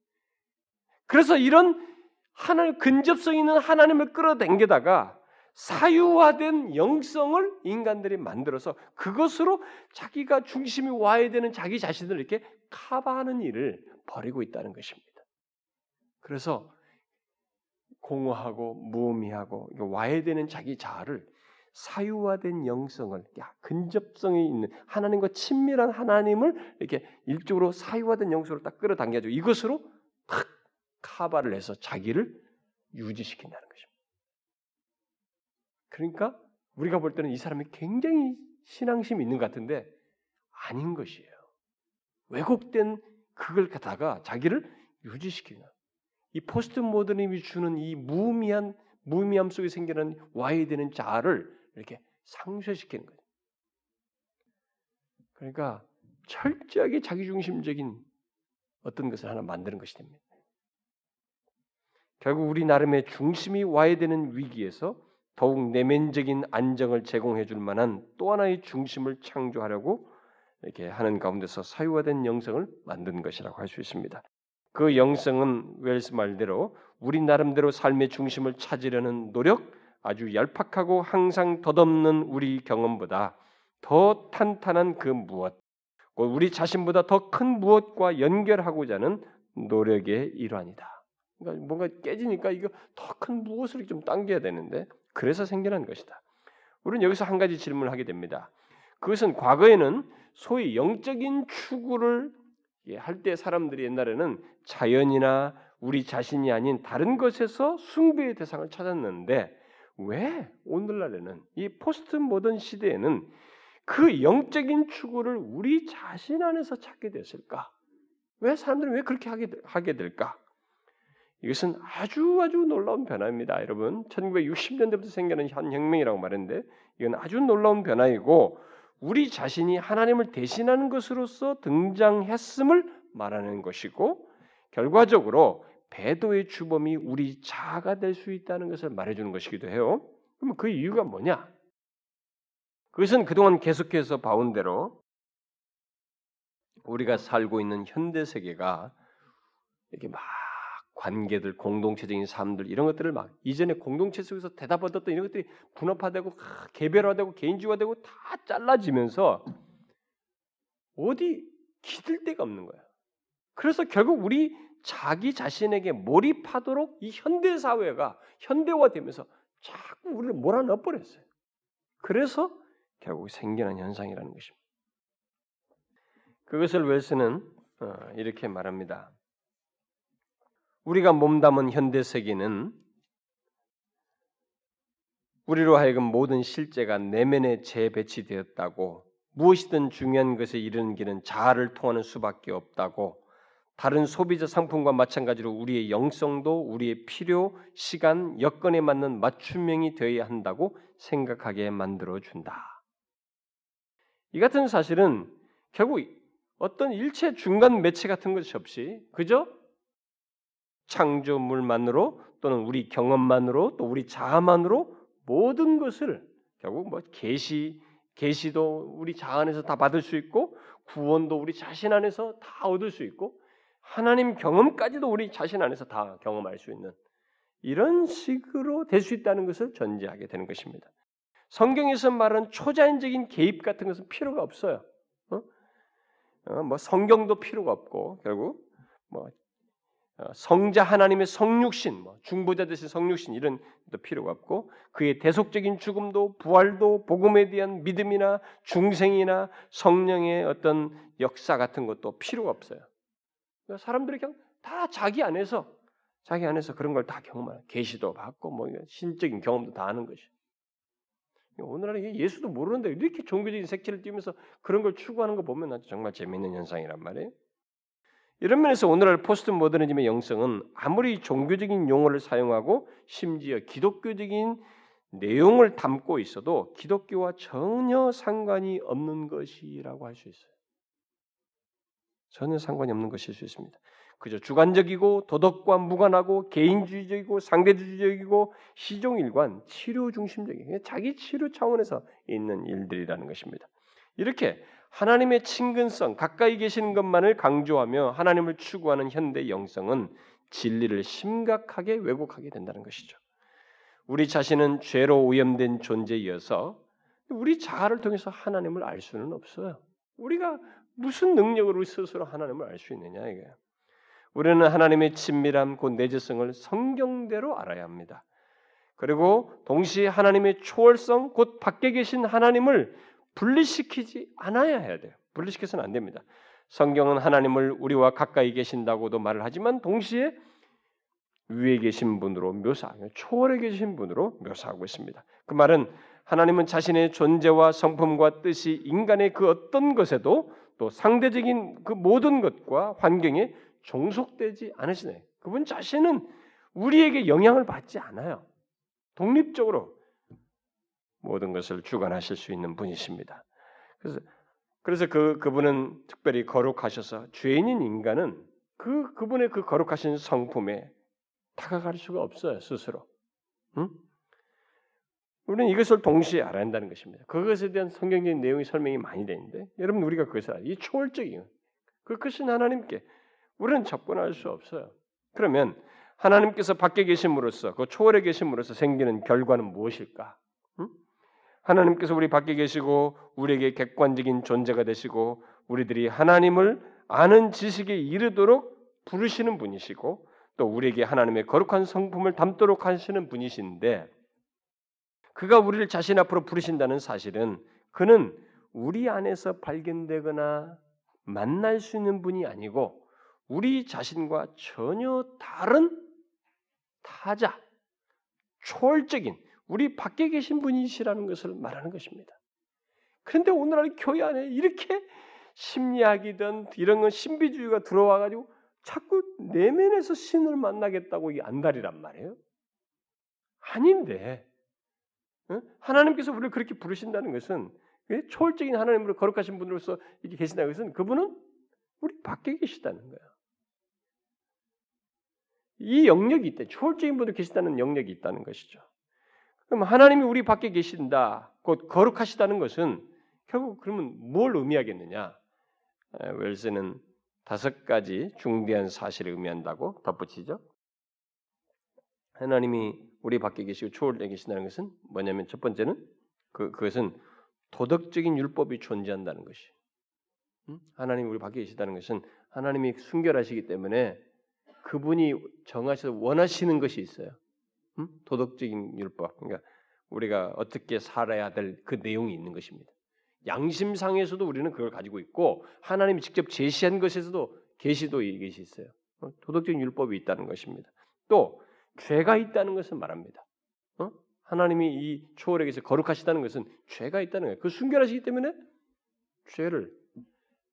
그래서 이런 하나님 근접성 있는 하나님을 끌어당기다가 사유화된 영성을 인간들이 만들어서 그것으로 자기가 중심이 와야 되는 자기 자신을 이렇게 커버하는 일을 벌이고 있다는 것입니다. 그래서 공허하고 무의미하고 와야 되는 자기 자아를 사유화된 영성을 근접성이 있는 하나님과 친밀한 하나님을 이렇게 일적으로 사유화된 영성을 딱 끌어당겨줘 이것으로 탁 카바를 해서 자기를 유지시킨다는 것입니다. 그러니까 우리가 볼 때는 이 사람이 굉장히 신앙심이 있는 것 같은데 아닌 것이에요. 왜곡된 그걸 갖다가 자기를 유지시키는 이 포스트 모더니즘이 주는 이 무의미한 무의미함 속에 생기는 와야 되는 자아를 이렇게 상쇄시키는 거죠. 그러니까 철저하게 자기중심적인 어떤 것을 하나 만드는 것이 됩니다. 결국 우리 나름의 중심이 와야 되는 위기에서 더욱 내면적인 안정을 제공해 줄 만한 또 하나의 중심을 창조하려고 이렇게 하는 가운데서 사유화된 영성을 만든 것이라고 할 수 있습니다. 그 영성은 웰스 말대로 우리 나름대로 삶의 중심을 찾으려는 노력, 아주 얄팍하고 항상 덧없는 우리 경험보다 더 탄탄한 그 무엇, 우리 자신보다 더 큰 무엇과 연결하고자 하는 노력의 일환이다. 그러니까 뭔가 깨지니까 이거 더 큰 무엇을 좀 당겨야 되는데 그래서 생겨난 것이다. 우리는 여기서 한 가지 질문을 하게 됩니다. 그것은 과거에는 소위 영적인 추구를 할 때 사람들이 옛날에는 자연이나 우리 자신이 아닌 다른 것에서 숭배의 대상을 찾았는데 왜 오늘날에는 이 포스트 모던 시대에는 그 영적인 추구를 우리 자신 안에서 찾게 됐을까? 왜 사람들은 왜 그렇게 하게, 하게 될까? 이것은 아주 아주 놀라운 변화입니다, 여러분. 1960년대부터 생겨난 한 혁명이라고 말했는데 이건 아주 놀라운 변화이고 우리 자신이 하나님을 대신하는 것으로서 등장했음을 말하는 것이고 결과적으로 배도의 주범이 우리 자아가 될 수 있다는 것을 말해주는 것이기도 해요. 그러면 그 이유가 뭐냐? 그것은 그동안 계속해서 봐온 대로 우리가 살고 있는 현대 세계가 이렇게 막 관계들, 공동체적인 삶들 이런 것들을 막 이전에 공동체 속에서 대답 얻었던 이런 것들이 분업화되고 개별화되고 개인주의화되고 다 잘라지면서 어디 기들 데가 없는 거야. 그래서 결국 우리 자기 자신에게 몰입하도록 이 현대 사회가 현대화되면서 자꾸 우리를 몰아넣어 버렸어요. 그래서 결국 생겨난 현상이라는 것입니다. 그것을 웰스는 어, 이렇게 말합니다. 우리가 몸담은 현대 세계는 우리로 하여금 모든 실제가 내면에 재배치되었다고 무엇이든 중요한 것에 이르는 길은 자아를 통하는 수밖에 없다고 다른 소비자 상품과 마찬가지로 우리의 영성도 우리의 필요, 시간, 여건에 맞는 맞춤형이 되어야 한다고 생각하게 만들어 준다. 이 같은 사실은 결국 어떤 일체 중간 매체 같은 것이 없이 그저 창조물만으로 또는 우리 경험만으로 또 우리 자아만으로 모든 것을 결국 뭐 계시 계시도 우리 자아 안에서 다 받을 수 있고 구원도 우리 자신 안에서 다 얻을 수 있고 하나님 경험까지도 우리 자신 안에서 다 경험할 수 있는 이런 식으로 될 수 있다는 것을 전제하게 되는 것입니다. 성경에서 말하는 초자연적인 개입 같은 것은 필요가 없어요. 어? 어, 뭐 성경도 필요가 없고 결국 뭐 어, 성자 하나님의 성육신, 뭐 중보자 되신 성육신 이런 것도 필요가 없고 그의 대속적인 죽음도 부활도 복음에 대한 믿음이나 중생이나 성령의 어떤 역사 같은 것도 필요가 없어요. 그러니까 사람들이 그냥 다 자기 안에서 자기 안에서 그런 걸 다 경험하는 계시도 받고 뭐 신적인 경험도 다 하는 것이. 오늘날에 예수도 모르는데 이렇게 종교적인 색채를 띄면서 그런 걸 추구하는 거 보면 정말 재미있는 현상이란 말이에요. 이런 면에서 오늘날 포스트 모더니즘의 영성은 아무리 종교적인 용어를 사용하고 심지어 기독교적인 내용을 담고 있어도 기독교와 전혀 상관이 없는 것이라고 할 수 있어요. 전혀 상관이 없는 것일 수 있습니다. 그저 주관적이고 도덕과 무관하고 개인주의적이고 상대주의적이고 시종일관 치료 중심적인 자기 치료 차원에서 있는 일들이라는 것입니다. 이렇게 하나님의 친근성, 가까이 계시는 것만을 강조하며 하나님을 추구하는 현대 영성은 진리를 심각하게 왜곡하게 된다는 것이죠. 우리 자신은 죄로 오염된 존재이어서 우리 자아를 통해서 하나님을 알 수는 없어요. 우리가 무슨 능력으로 스스로 하나님을 알 수 있느냐 이게. 우리는 하나님의 친밀함 곧 내재성을 성경대로 알아야 합니다. 그리고 동시에 하나님의 초월성 곧 밖에 계신 하나님을 분리시키지 않아야 해야 돼요. 분리시켜서는 안 됩니다. 성경은 하나님을 우리와 가까이 계신다고도 말을 하지만 동시에 위에 계신 분으로 묘사, 초월에 계신 분으로 묘사하고 있습니다. 그 말은 하나님은 자신의 존재와 성품과 뜻이 인간의 그 어떤 것에도 또 상대적인 그 모든 것과 환경에 종속되지 않으시네. 그분 자신은 우리에게 영향을 받지 않아요. 독립적으로 모든 것을 주관하실 수 있는 분이십니다. 그래서 그래서 그 그분은 특별히 거룩하셔서 죄인인 인간은 그 그분의 그 거룩하신 성품에 다가갈 수가 없어요 스스로. 응? 우리는 이것을 동시에 알아야 한다는 것입니다. 그것에 대한 성경적인 내용이 설명이 많이 되는데 여러분 우리가 그것을 이 초월적인 그 크신 하나님께 우리는 접근할 수 없어요. 그러면 하나님께서 밖에 계심으로써 그 초월에 계심으로써 생기는 결과는 무엇일까? 응? 하나님께서 우리 밖에 계시고 우리에게 객관적인 존재가 되시고 우리들이 하나님을 아는 지식에 이르도록 부르시는 분이시고 또 우리에게 하나님의 거룩한 성품을 담도록 하시는 분이신데 그가 우리를 자신 앞으로 부르신다는 사실은 그는 우리 안에서 발견되거나 만날 수 있는 분이 아니고 우리 자신과 전혀 다른 타자, 초월적인 우리 밖에 계신 분이시라는 것을 말하는 것입니다. 그런데 오늘날 교회 안에 이렇게 심리학이든 이런 건 신비주의가 들어와 가지고 자꾸 내면에서 신을 만나겠다고 이 안달이란 말이에요. 아닌데 하나님께서 우리를 그렇게 부르신다는 것은 초월적인 하나님으로 거룩하신 분으로서 이렇게 계신다는 것은 그분은 우리 밖에 계시다는 거야. 이 영역이 있다. 초월적인 분들 계시다는 영역이 있다는 것이죠. 그럼 하나님이 우리 밖에 계신다. 곧 거룩하시다는 것은 결국 그러면 뭘 의미하겠느냐? 웰스는 다섯 가지 중대한 사실을 의미한다고 덧붙이죠. 하나님이 우리 밖에 계시고 초월되어 계신다는 것은 뭐냐면 첫 번째는 그 그것은 도덕적인 율법이 존재한다는 것이. 하나님 우리 밖에 계시다는 것은 하나님이 순결하시기 때문에 그분이 정하셔서 원하시는 것이 있어요. 도덕적인 율법. 그러니까 우리가 어떻게 살아야 될 그 내용이 있는 것입니다. 양심상에서도 우리는 그걸 가지고 있고 하나님이 직접 제시한 것에서도 계시도 이것이 있어요. 어? 도덕적인 율법이 있다는 것입니다. 또 죄가 있다는 것을 말합니다. 어? 하나님이 이 초월에게서 거룩하시다는 것은 죄가 있다는 거예요. 그 순결하시기 때문에 죄를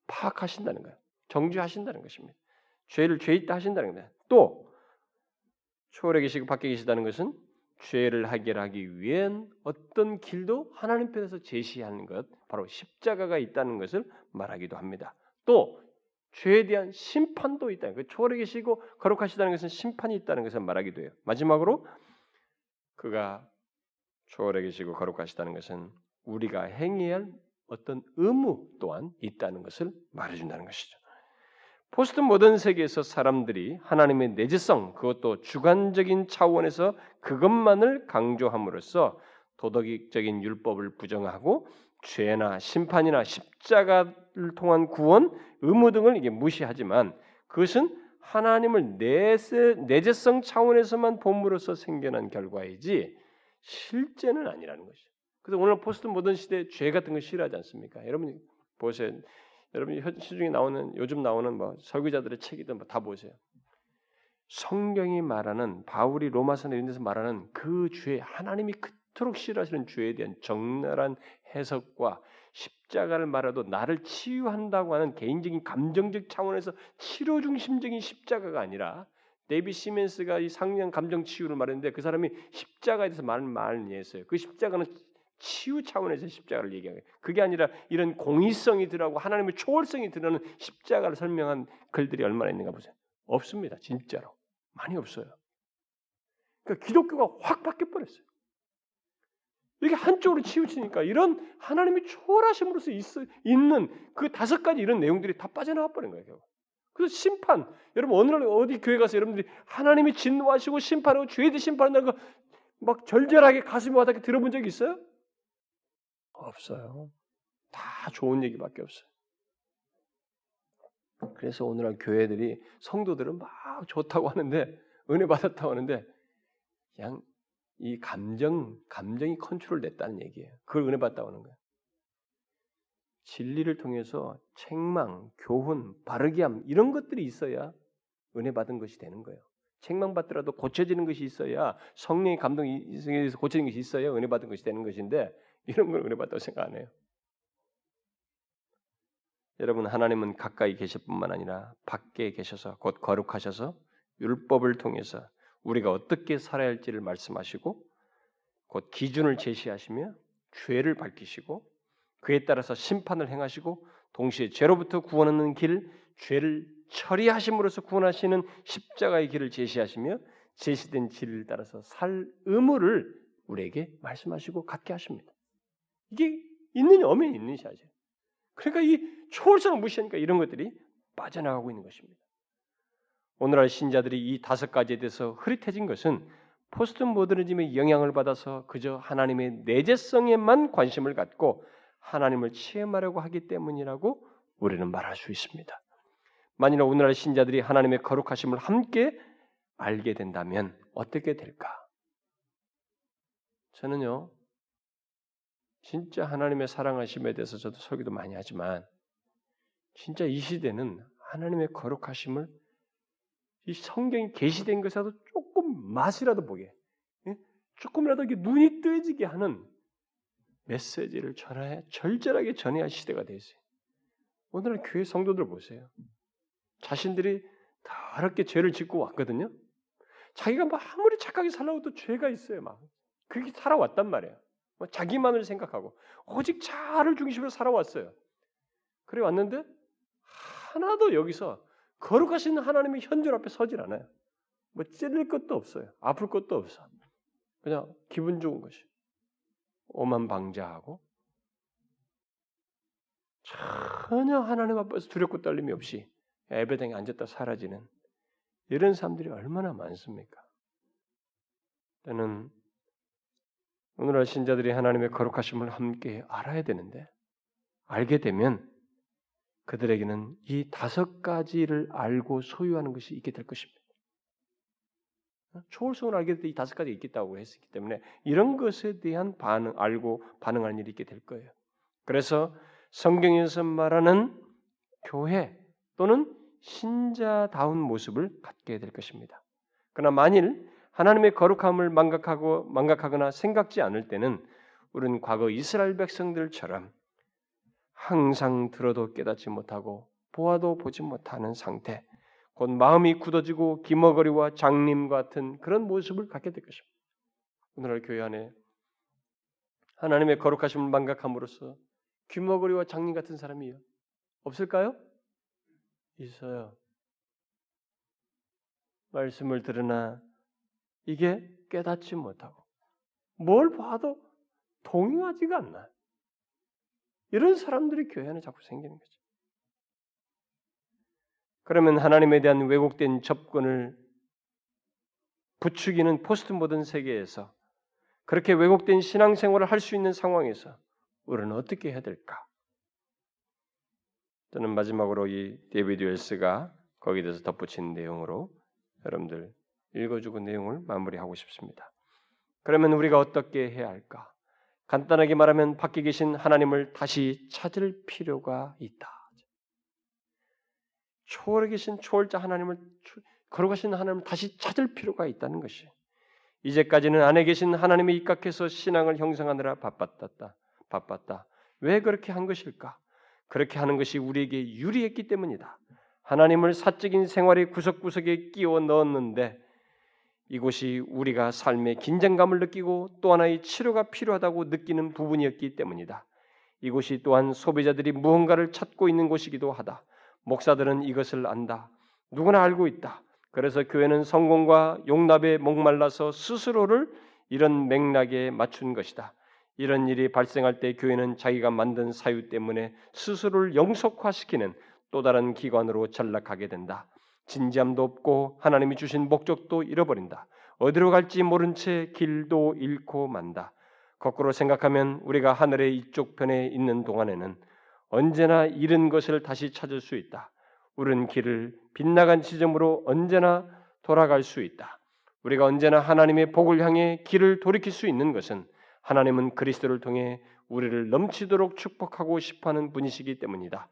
파악하신다는 거예요. 정죄하신다는 것입니다. 죄를 죄 있다 하신다는 겁니다. 또 초월에 계시고 밖에 계시다는 것은 죄를 해결하기 위한 어떤 길도 하나님 편에서 제시하는 것, 바로 십자가가 있다는 것을 말하기도 합니다. 또 죄에 대한 심판도 있다는 그 초월에 계시고 거룩하시다는 것은 심판이 있다는 것을 말하기도 해요. 마지막으로 그가 초월에 계시고 거룩하시다는 것은 우리가 행해야 할 어떤 의무 또한 있다는 것을 말해준다는 것이죠. 포스트 모던 세계에서 사람들이 하나님의 내재성, 그것도 주관적인 차원에서 그것만을 강조함으로써 도덕적인 율법을 부정하고 죄나 심판이나 십자가를 통한 구원, 의무 등을 이게 무시하지만 그것은 하나님을 내세, 내재성 차원에서만 본으로서 생겨난 결과이지 실제는 아니라는 것이죠. 그래서 오늘 포스트 모던 시대 죄 같은 거 싫어하지 않습니까? 여러분 보세요. 여러분 시중에 나오는 요즘 나오는 뭐 설교자들의 책이든 뭐 다 보세요. 성경이 말하는 바울이 로마서나 이런 데서 말하는 그 죄, 하나님이 그 토록 싫어하시는 죄에 대한 적나라한 해석과 십자가를 말해도 나를 치유한다고 하는 개인적인 감정적 차원에서 치료 중심적인 십자가가 아니라 데이비 시멘스가 이 상냥 감정 치유를 말했는데 그 사람이 십자가에 대해서 많은 말을 했어요. 그 십자가는 치유 차원에서 십자가를 얘기하는 그게 아니라 이런 공의성이 들어가고 하나님의 초월성이 드러나는 십자가를 설명한 글들이 얼마나 있는가 보세요. 없습니다. 진짜로. 많이 없어요. 그러니까 기독교가 확 바뀌어 버렸어요. 이렇게 한쪽으로 치우치니까 이런 하나님이 초월하심으로써 있, 있는 그 다섯 가지 이런 내용들이 다 빠져나와 버린 거예요. 그래서 심판, 여러분 어느 날 어디 교회 가서 여러분들이 하나님이 진노하시고 심판하고 죄에 심판한다는 거막 절절하게 가슴이 와닿게 들어본 적 있어요? 없어요. 다 좋은 얘기밖에 없어요. 그래서 오늘날 교회들이 성도들은 막 좋다고 하는데 은혜 받았다고 하는데 그냥 이 감정 감정이 컨트롤 됐다는 얘기예요. 그걸 은혜 받다고 하는 거예요. 진리를 통해서 책망, 교훈, 바르게 함 이런 것들이 있어야 은혜 받은 것이 되는 거예요. 책망 받더라도 고쳐지는 것이 있어야 성령의 감동이 있어서 고쳐지는 것이 있어야 은혜 받은 것이 되는 것인데 이런 걸 은혜 받다고 생각 안 해요. 여러분 하나님은 가까이 계실 뿐만 아니라 밖에 계셔서 곧 거룩하셔서 율법을 통해서 우리가 어떻게 살아야 할지를 말씀하시고 곧 기준을 제시하시며 죄를 밝히시고 그에 따라서 심판을 행하시고 동시에 죄로부터 구원하는 길, 죄를 처리하심으로써 구원하시는 십자가의 길을 제시하시며 제시된 길을 따라서 살 의무를 우리에게 말씀하시고 갖게 하십니다. 이게 있느냐 없느냐 있는 샷이에요. 그러니까 이 초월성을 무시하니까 이런 것들이 빠져나가고 있는 것입니다. 오늘날 신자들이 이 다섯 가지에 대해서 흐릿해진 것은 포스트 모더니즘의 영향을 받아서 그저 하나님의 내재성에만 관심을 갖고 하나님을 체험하려고 하기 때문이라고 우리는 말할 수 있습니다. 만일 오늘날 신자들이 하나님의 거룩하심을 함께 알게 된다면 어떻게 될까? 저는요 진짜 하나님의 사랑하심에 대해서 저도 설교도 많이 하지만 진짜 이 시대는 하나님의 거룩하심을 이 성경이 계시된 것이라도 조금 맛이라도 보게, 예? 조금이라도 눈이 뜨지게 하는 메시지를 전해 절절하게 전해야 할 시대가 되어요. 오늘날 교회 성도들 보세요. 자신들이 더럽게 죄를 짓고 왔거든요. 자기가 뭐 아무리 착하게 살라고 도 죄가 있어요. 막 그게 살아왔단 말이에요. 뭐 자기만을 생각하고 오직 자아를 중심으로 살아왔어요. 그래 왔는데 하나도 여기서 거룩하신 하나님의 현존 앞에 서질 않아요. 뭐 찔릴 것도 없어요. 아플 것도 없어. 그냥 기분 좋은 것이. 오만 방자하고 전혀 하나님 앞에서 두렵고 떨림이 없이 예배당에 앉았다 사라지는 이런 사람들이 얼마나 많습니까? 저는 오늘날 신자들이 하나님의 거룩하심을 함께 알아야 되는데 알게 되면 그들에게는 이 다섯 가지를 알고 소유하는 것이 있게 될 것입니다. 초월성을 알게 될 때 이 다섯 가지 있겠다고 했기 때문에 이런 것에 대한 반응 알고 반응하는 일이 있게 될 거예요. 그래서 성경에서 말하는 교회 또는 신자다운 모습을 갖게 될 것입니다. 그러나 만일 하나님의 거룩함을 망각하고 망각하거나 생각지 않을 때는 우리는 과거 이스라엘 백성들처럼 항상 들어도 깨닫지 못하고 보아도 보지 못하는 상태, 곧 마음이 굳어지고 기머거리와 장님 같은 그런 모습을 갖게 될 것입니다. 오늘날 교회 안에 하나님의 거룩하심을 망각함으로써 귀머거리와 장님 같은 사람이 없을까요? 있어요. 말씀을 들으나 이게 깨닫지 못하고 뭘 봐도 동요하지가 않나. 이런 사람들이 교회 안에 자꾸 생기는 거죠. 그러면 하나님에 대한 왜곡된 접근을 부추기는 포스트 모던 세계에서 그렇게 왜곡된 신앙생활을 할 수 있는 상황에서 우리는 어떻게 해야 될까? 저는 마지막으로 이 데이비드 웰스가 거기에 대해서 덧붙인 내용으로 여러분들 읽어주고 내용을 마무리하고 싶습니다. 그러면 우리가 어떻게 해야 할까? 간단하게 말하면 밖에 계신 하나님을 다시 찾을 필요가 있다. 초월에 계신 초월자 하나님을 걸어가신 하나님을 다시 찾을 필요가 있다는 것이 이제까지는 안에 계신 하나님에 입각해서 신앙을 형성하느라 바빴다. 바빴다. 왜 그렇게 한 것일까? 그렇게 하는 것이 우리에게 유리했기 때문이다. 하나님을 사적인 생활의 구석구석에 끼워 넣었는데 이곳이 우리가 삶의 긴장감을 느끼고 또 하나의 치료가 필요하다고 느끼는 부분이었기 때문이다. 이곳이 또한 소비자들이 무언가를 찾고 있는 곳이기도 하다. 목사들은 이것을 안다. 누구나 알고 있다. 그래서 교회는 성공과 용납에 목말라서 스스로를 이런 맥락에 맞춘 것이다. 이런 일이 발생할 때 교회는 자기가 만든 사유 때문에 스스로를 영속화시키는 또 다른 기관으로 전락하게 된다. 진지함도 없고 하나님이 주신 목적도 잃어버린다. 어디로 갈지 모른 채 길도 잃고 만다. 거꾸로 생각하면 우리가 하늘의 이쪽 편에 있는 동안에는 언제나 잃은 것을 다시 찾을 수 있다. 우리는 길을 빗나간 지점으로 언제나 돌아갈 수 있다. 우리가 언제나 하나님의 복을 향해 길을 돌이킬 수 있는 것은 하나님은 그리스도를 통해 우리를 넘치도록 축복하고 싶어하는 분이시기 때문이다.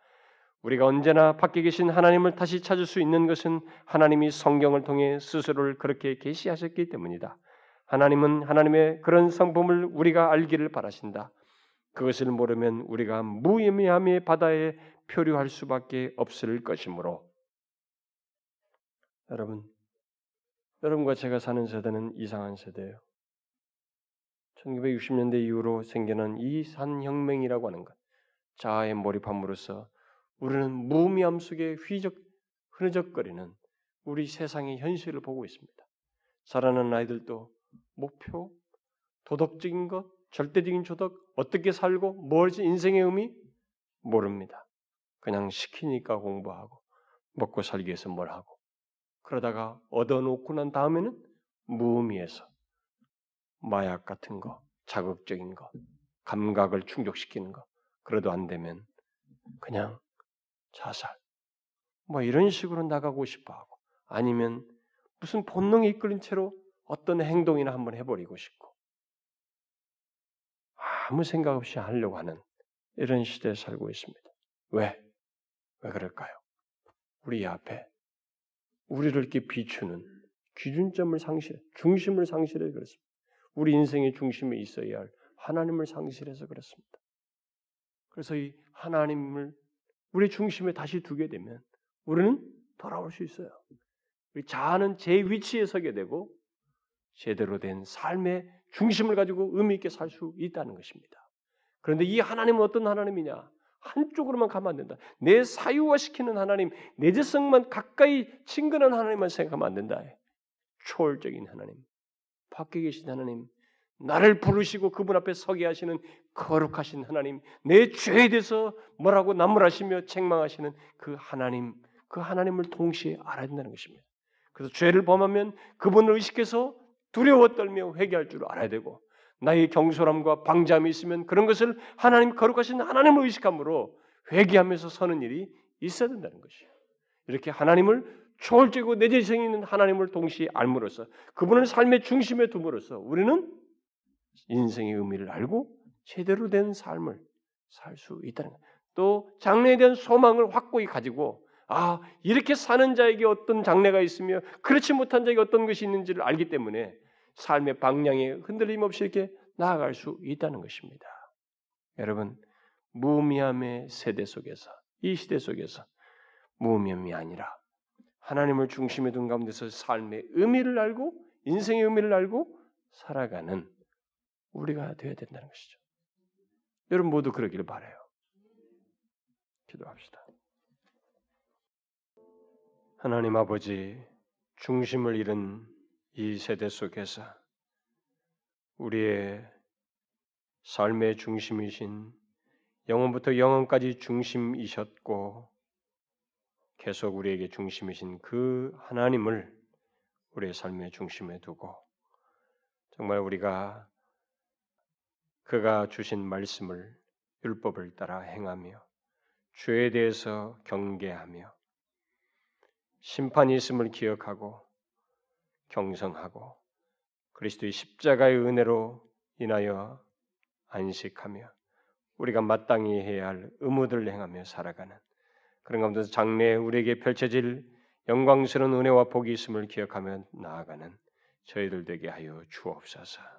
우리가 언제나 밖에 계신 하나님을 다시 찾을 수 있는 것은 하나님이 성경을 통해 스스로를 그렇게 계시하셨기 때문이다. 하나님은 하나님의 그런 성품을 우리가 알기를 바라신다. 그것을 모르면 우리가 무의미함의 바다에 표류할 수밖에 없을 것이므로 여러분, 여러분과 제가 사는 세대는 이상한 세대예요. 1960년대 이후로 생겨난 이 산혁명이라고 하는 것, 자아에 몰입함으로써 우리는 무미함 속에 휘적 흐느적거리는 우리 세상의 현실을 보고 있습니다. 자라는 아이들도 목표, 도덕적인 것, 절대적인 도덕, 어떻게 살고 뭘지 인생의 의미 모릅니다. 그냥 시키니까 공부하고 먹고 살기 위해서 뭘 하고 그러다가 얻어놓고 난 다음에는 무의미해서 마약 같은 거, 자극적인 거, 감각을 충족시키는 거, 그래도 안 되면 그냥 자살, 뭐 이런 식으로 나가고 싶어 하고, 아니면 무슨 본능에 이끌린 채로 어떤 행동이나 한번 해버리고 싶고, 아무 생각 없이 하려고 하는 이런 시대에 살고 있습니다. 왜? 왜 그럴까요? 우리 앞에 우리를 이렇게 비추는 기준점을 상실, 중심을 상실해 그렇습니다. 우리 인생의 중심에 있어야 할 하나님을 상실해서 그렇습니다. 그래서 이 하나님을 우리 중심에 다시 두게 되면 우리는 돌아올 수 있어요. 우리 자아는 제 위치에 서게 되고 제대로 된 삶의 중심을 가지고 의미 있게 살 수 있다는 것입니다. 그런데 이 하나님은 어떤 하나님이냐? 한쪽으로만 가면 안 된다. 내 사유화시키는 하나님, 내재성만 가까이 친근한 하나님만 생각하면 안 된다. 초월적인 하나님, 밖에 계신 하나님, 나를 부르시고 그분 앞에 서게 하시는 거룩하신 하나님, 내 죄에 대해서 뭐라고 나무라시며 책망하시는 그 하나님, 그 하나님을 동시에 알아야 된다는 것입니다. 그래서 죄를 범하면 그분을 의식해서 두려워 떨며 회개할 줄 알아야 되고 나의 경솔함과 방잠이 있으면 그런 것을 하나님 거룩하신 하나님을 의식함으로 회개하면서 서는 일이 있어야 된다는 것이에요. 이렇게 하나님을 초월적이고 내재성 있는 하나님을 동시에 알므로써 그분을 삶의 중심에 둠으로써 우리는 인생의 의미를 알고 제대로 된 삶을 살 수 있다는 것. 또 장래에 대한 소망을 확고히 가지고 아 이렇게 사는 자에게 어떤 장래가 있으며 그렇지 못한 자에게 어떤 것이 있는지를 알기 때문에 삶의 방향에 흔들림 없이 이렇게 나아갈 수 있다는 것입니다. 여러분 무미함의 세대 속에서 이 시대 속에서 무미함이 아니라 하나님을 중심에 둔 가운데서 삶의 의미를 알고 인생의 의미를 알고 살아가는 우리가 되어야 된다는 것이죠. 여러분 모두 그러기를 바래요. 기도합시다. 하나님 아버지 중심을 잃은 이 세대 속에서 우리의 삶의 중심이신 영원부터 영원까지 중심이셨고 계속 우리에게 중심이신 그 하나님을 우리의 삶의 중심에 두고 정말 우리가 그가 주신 말씀을 율법을 따라 행하며 죄에 대해서 경계하며 심판이 있음을 기억하고 경성하고 그리스도의 십자가의 은혜로 인하여 안식하며 우리가 마땅히 해야 할 의무들을 행하며 살아가는 그런 가운데서 장래에 우리에게 펼쳐질 영광스러운 은혜와 복이 있음을 기억하며 나아가는 저희들 되게 하여 주옵소서.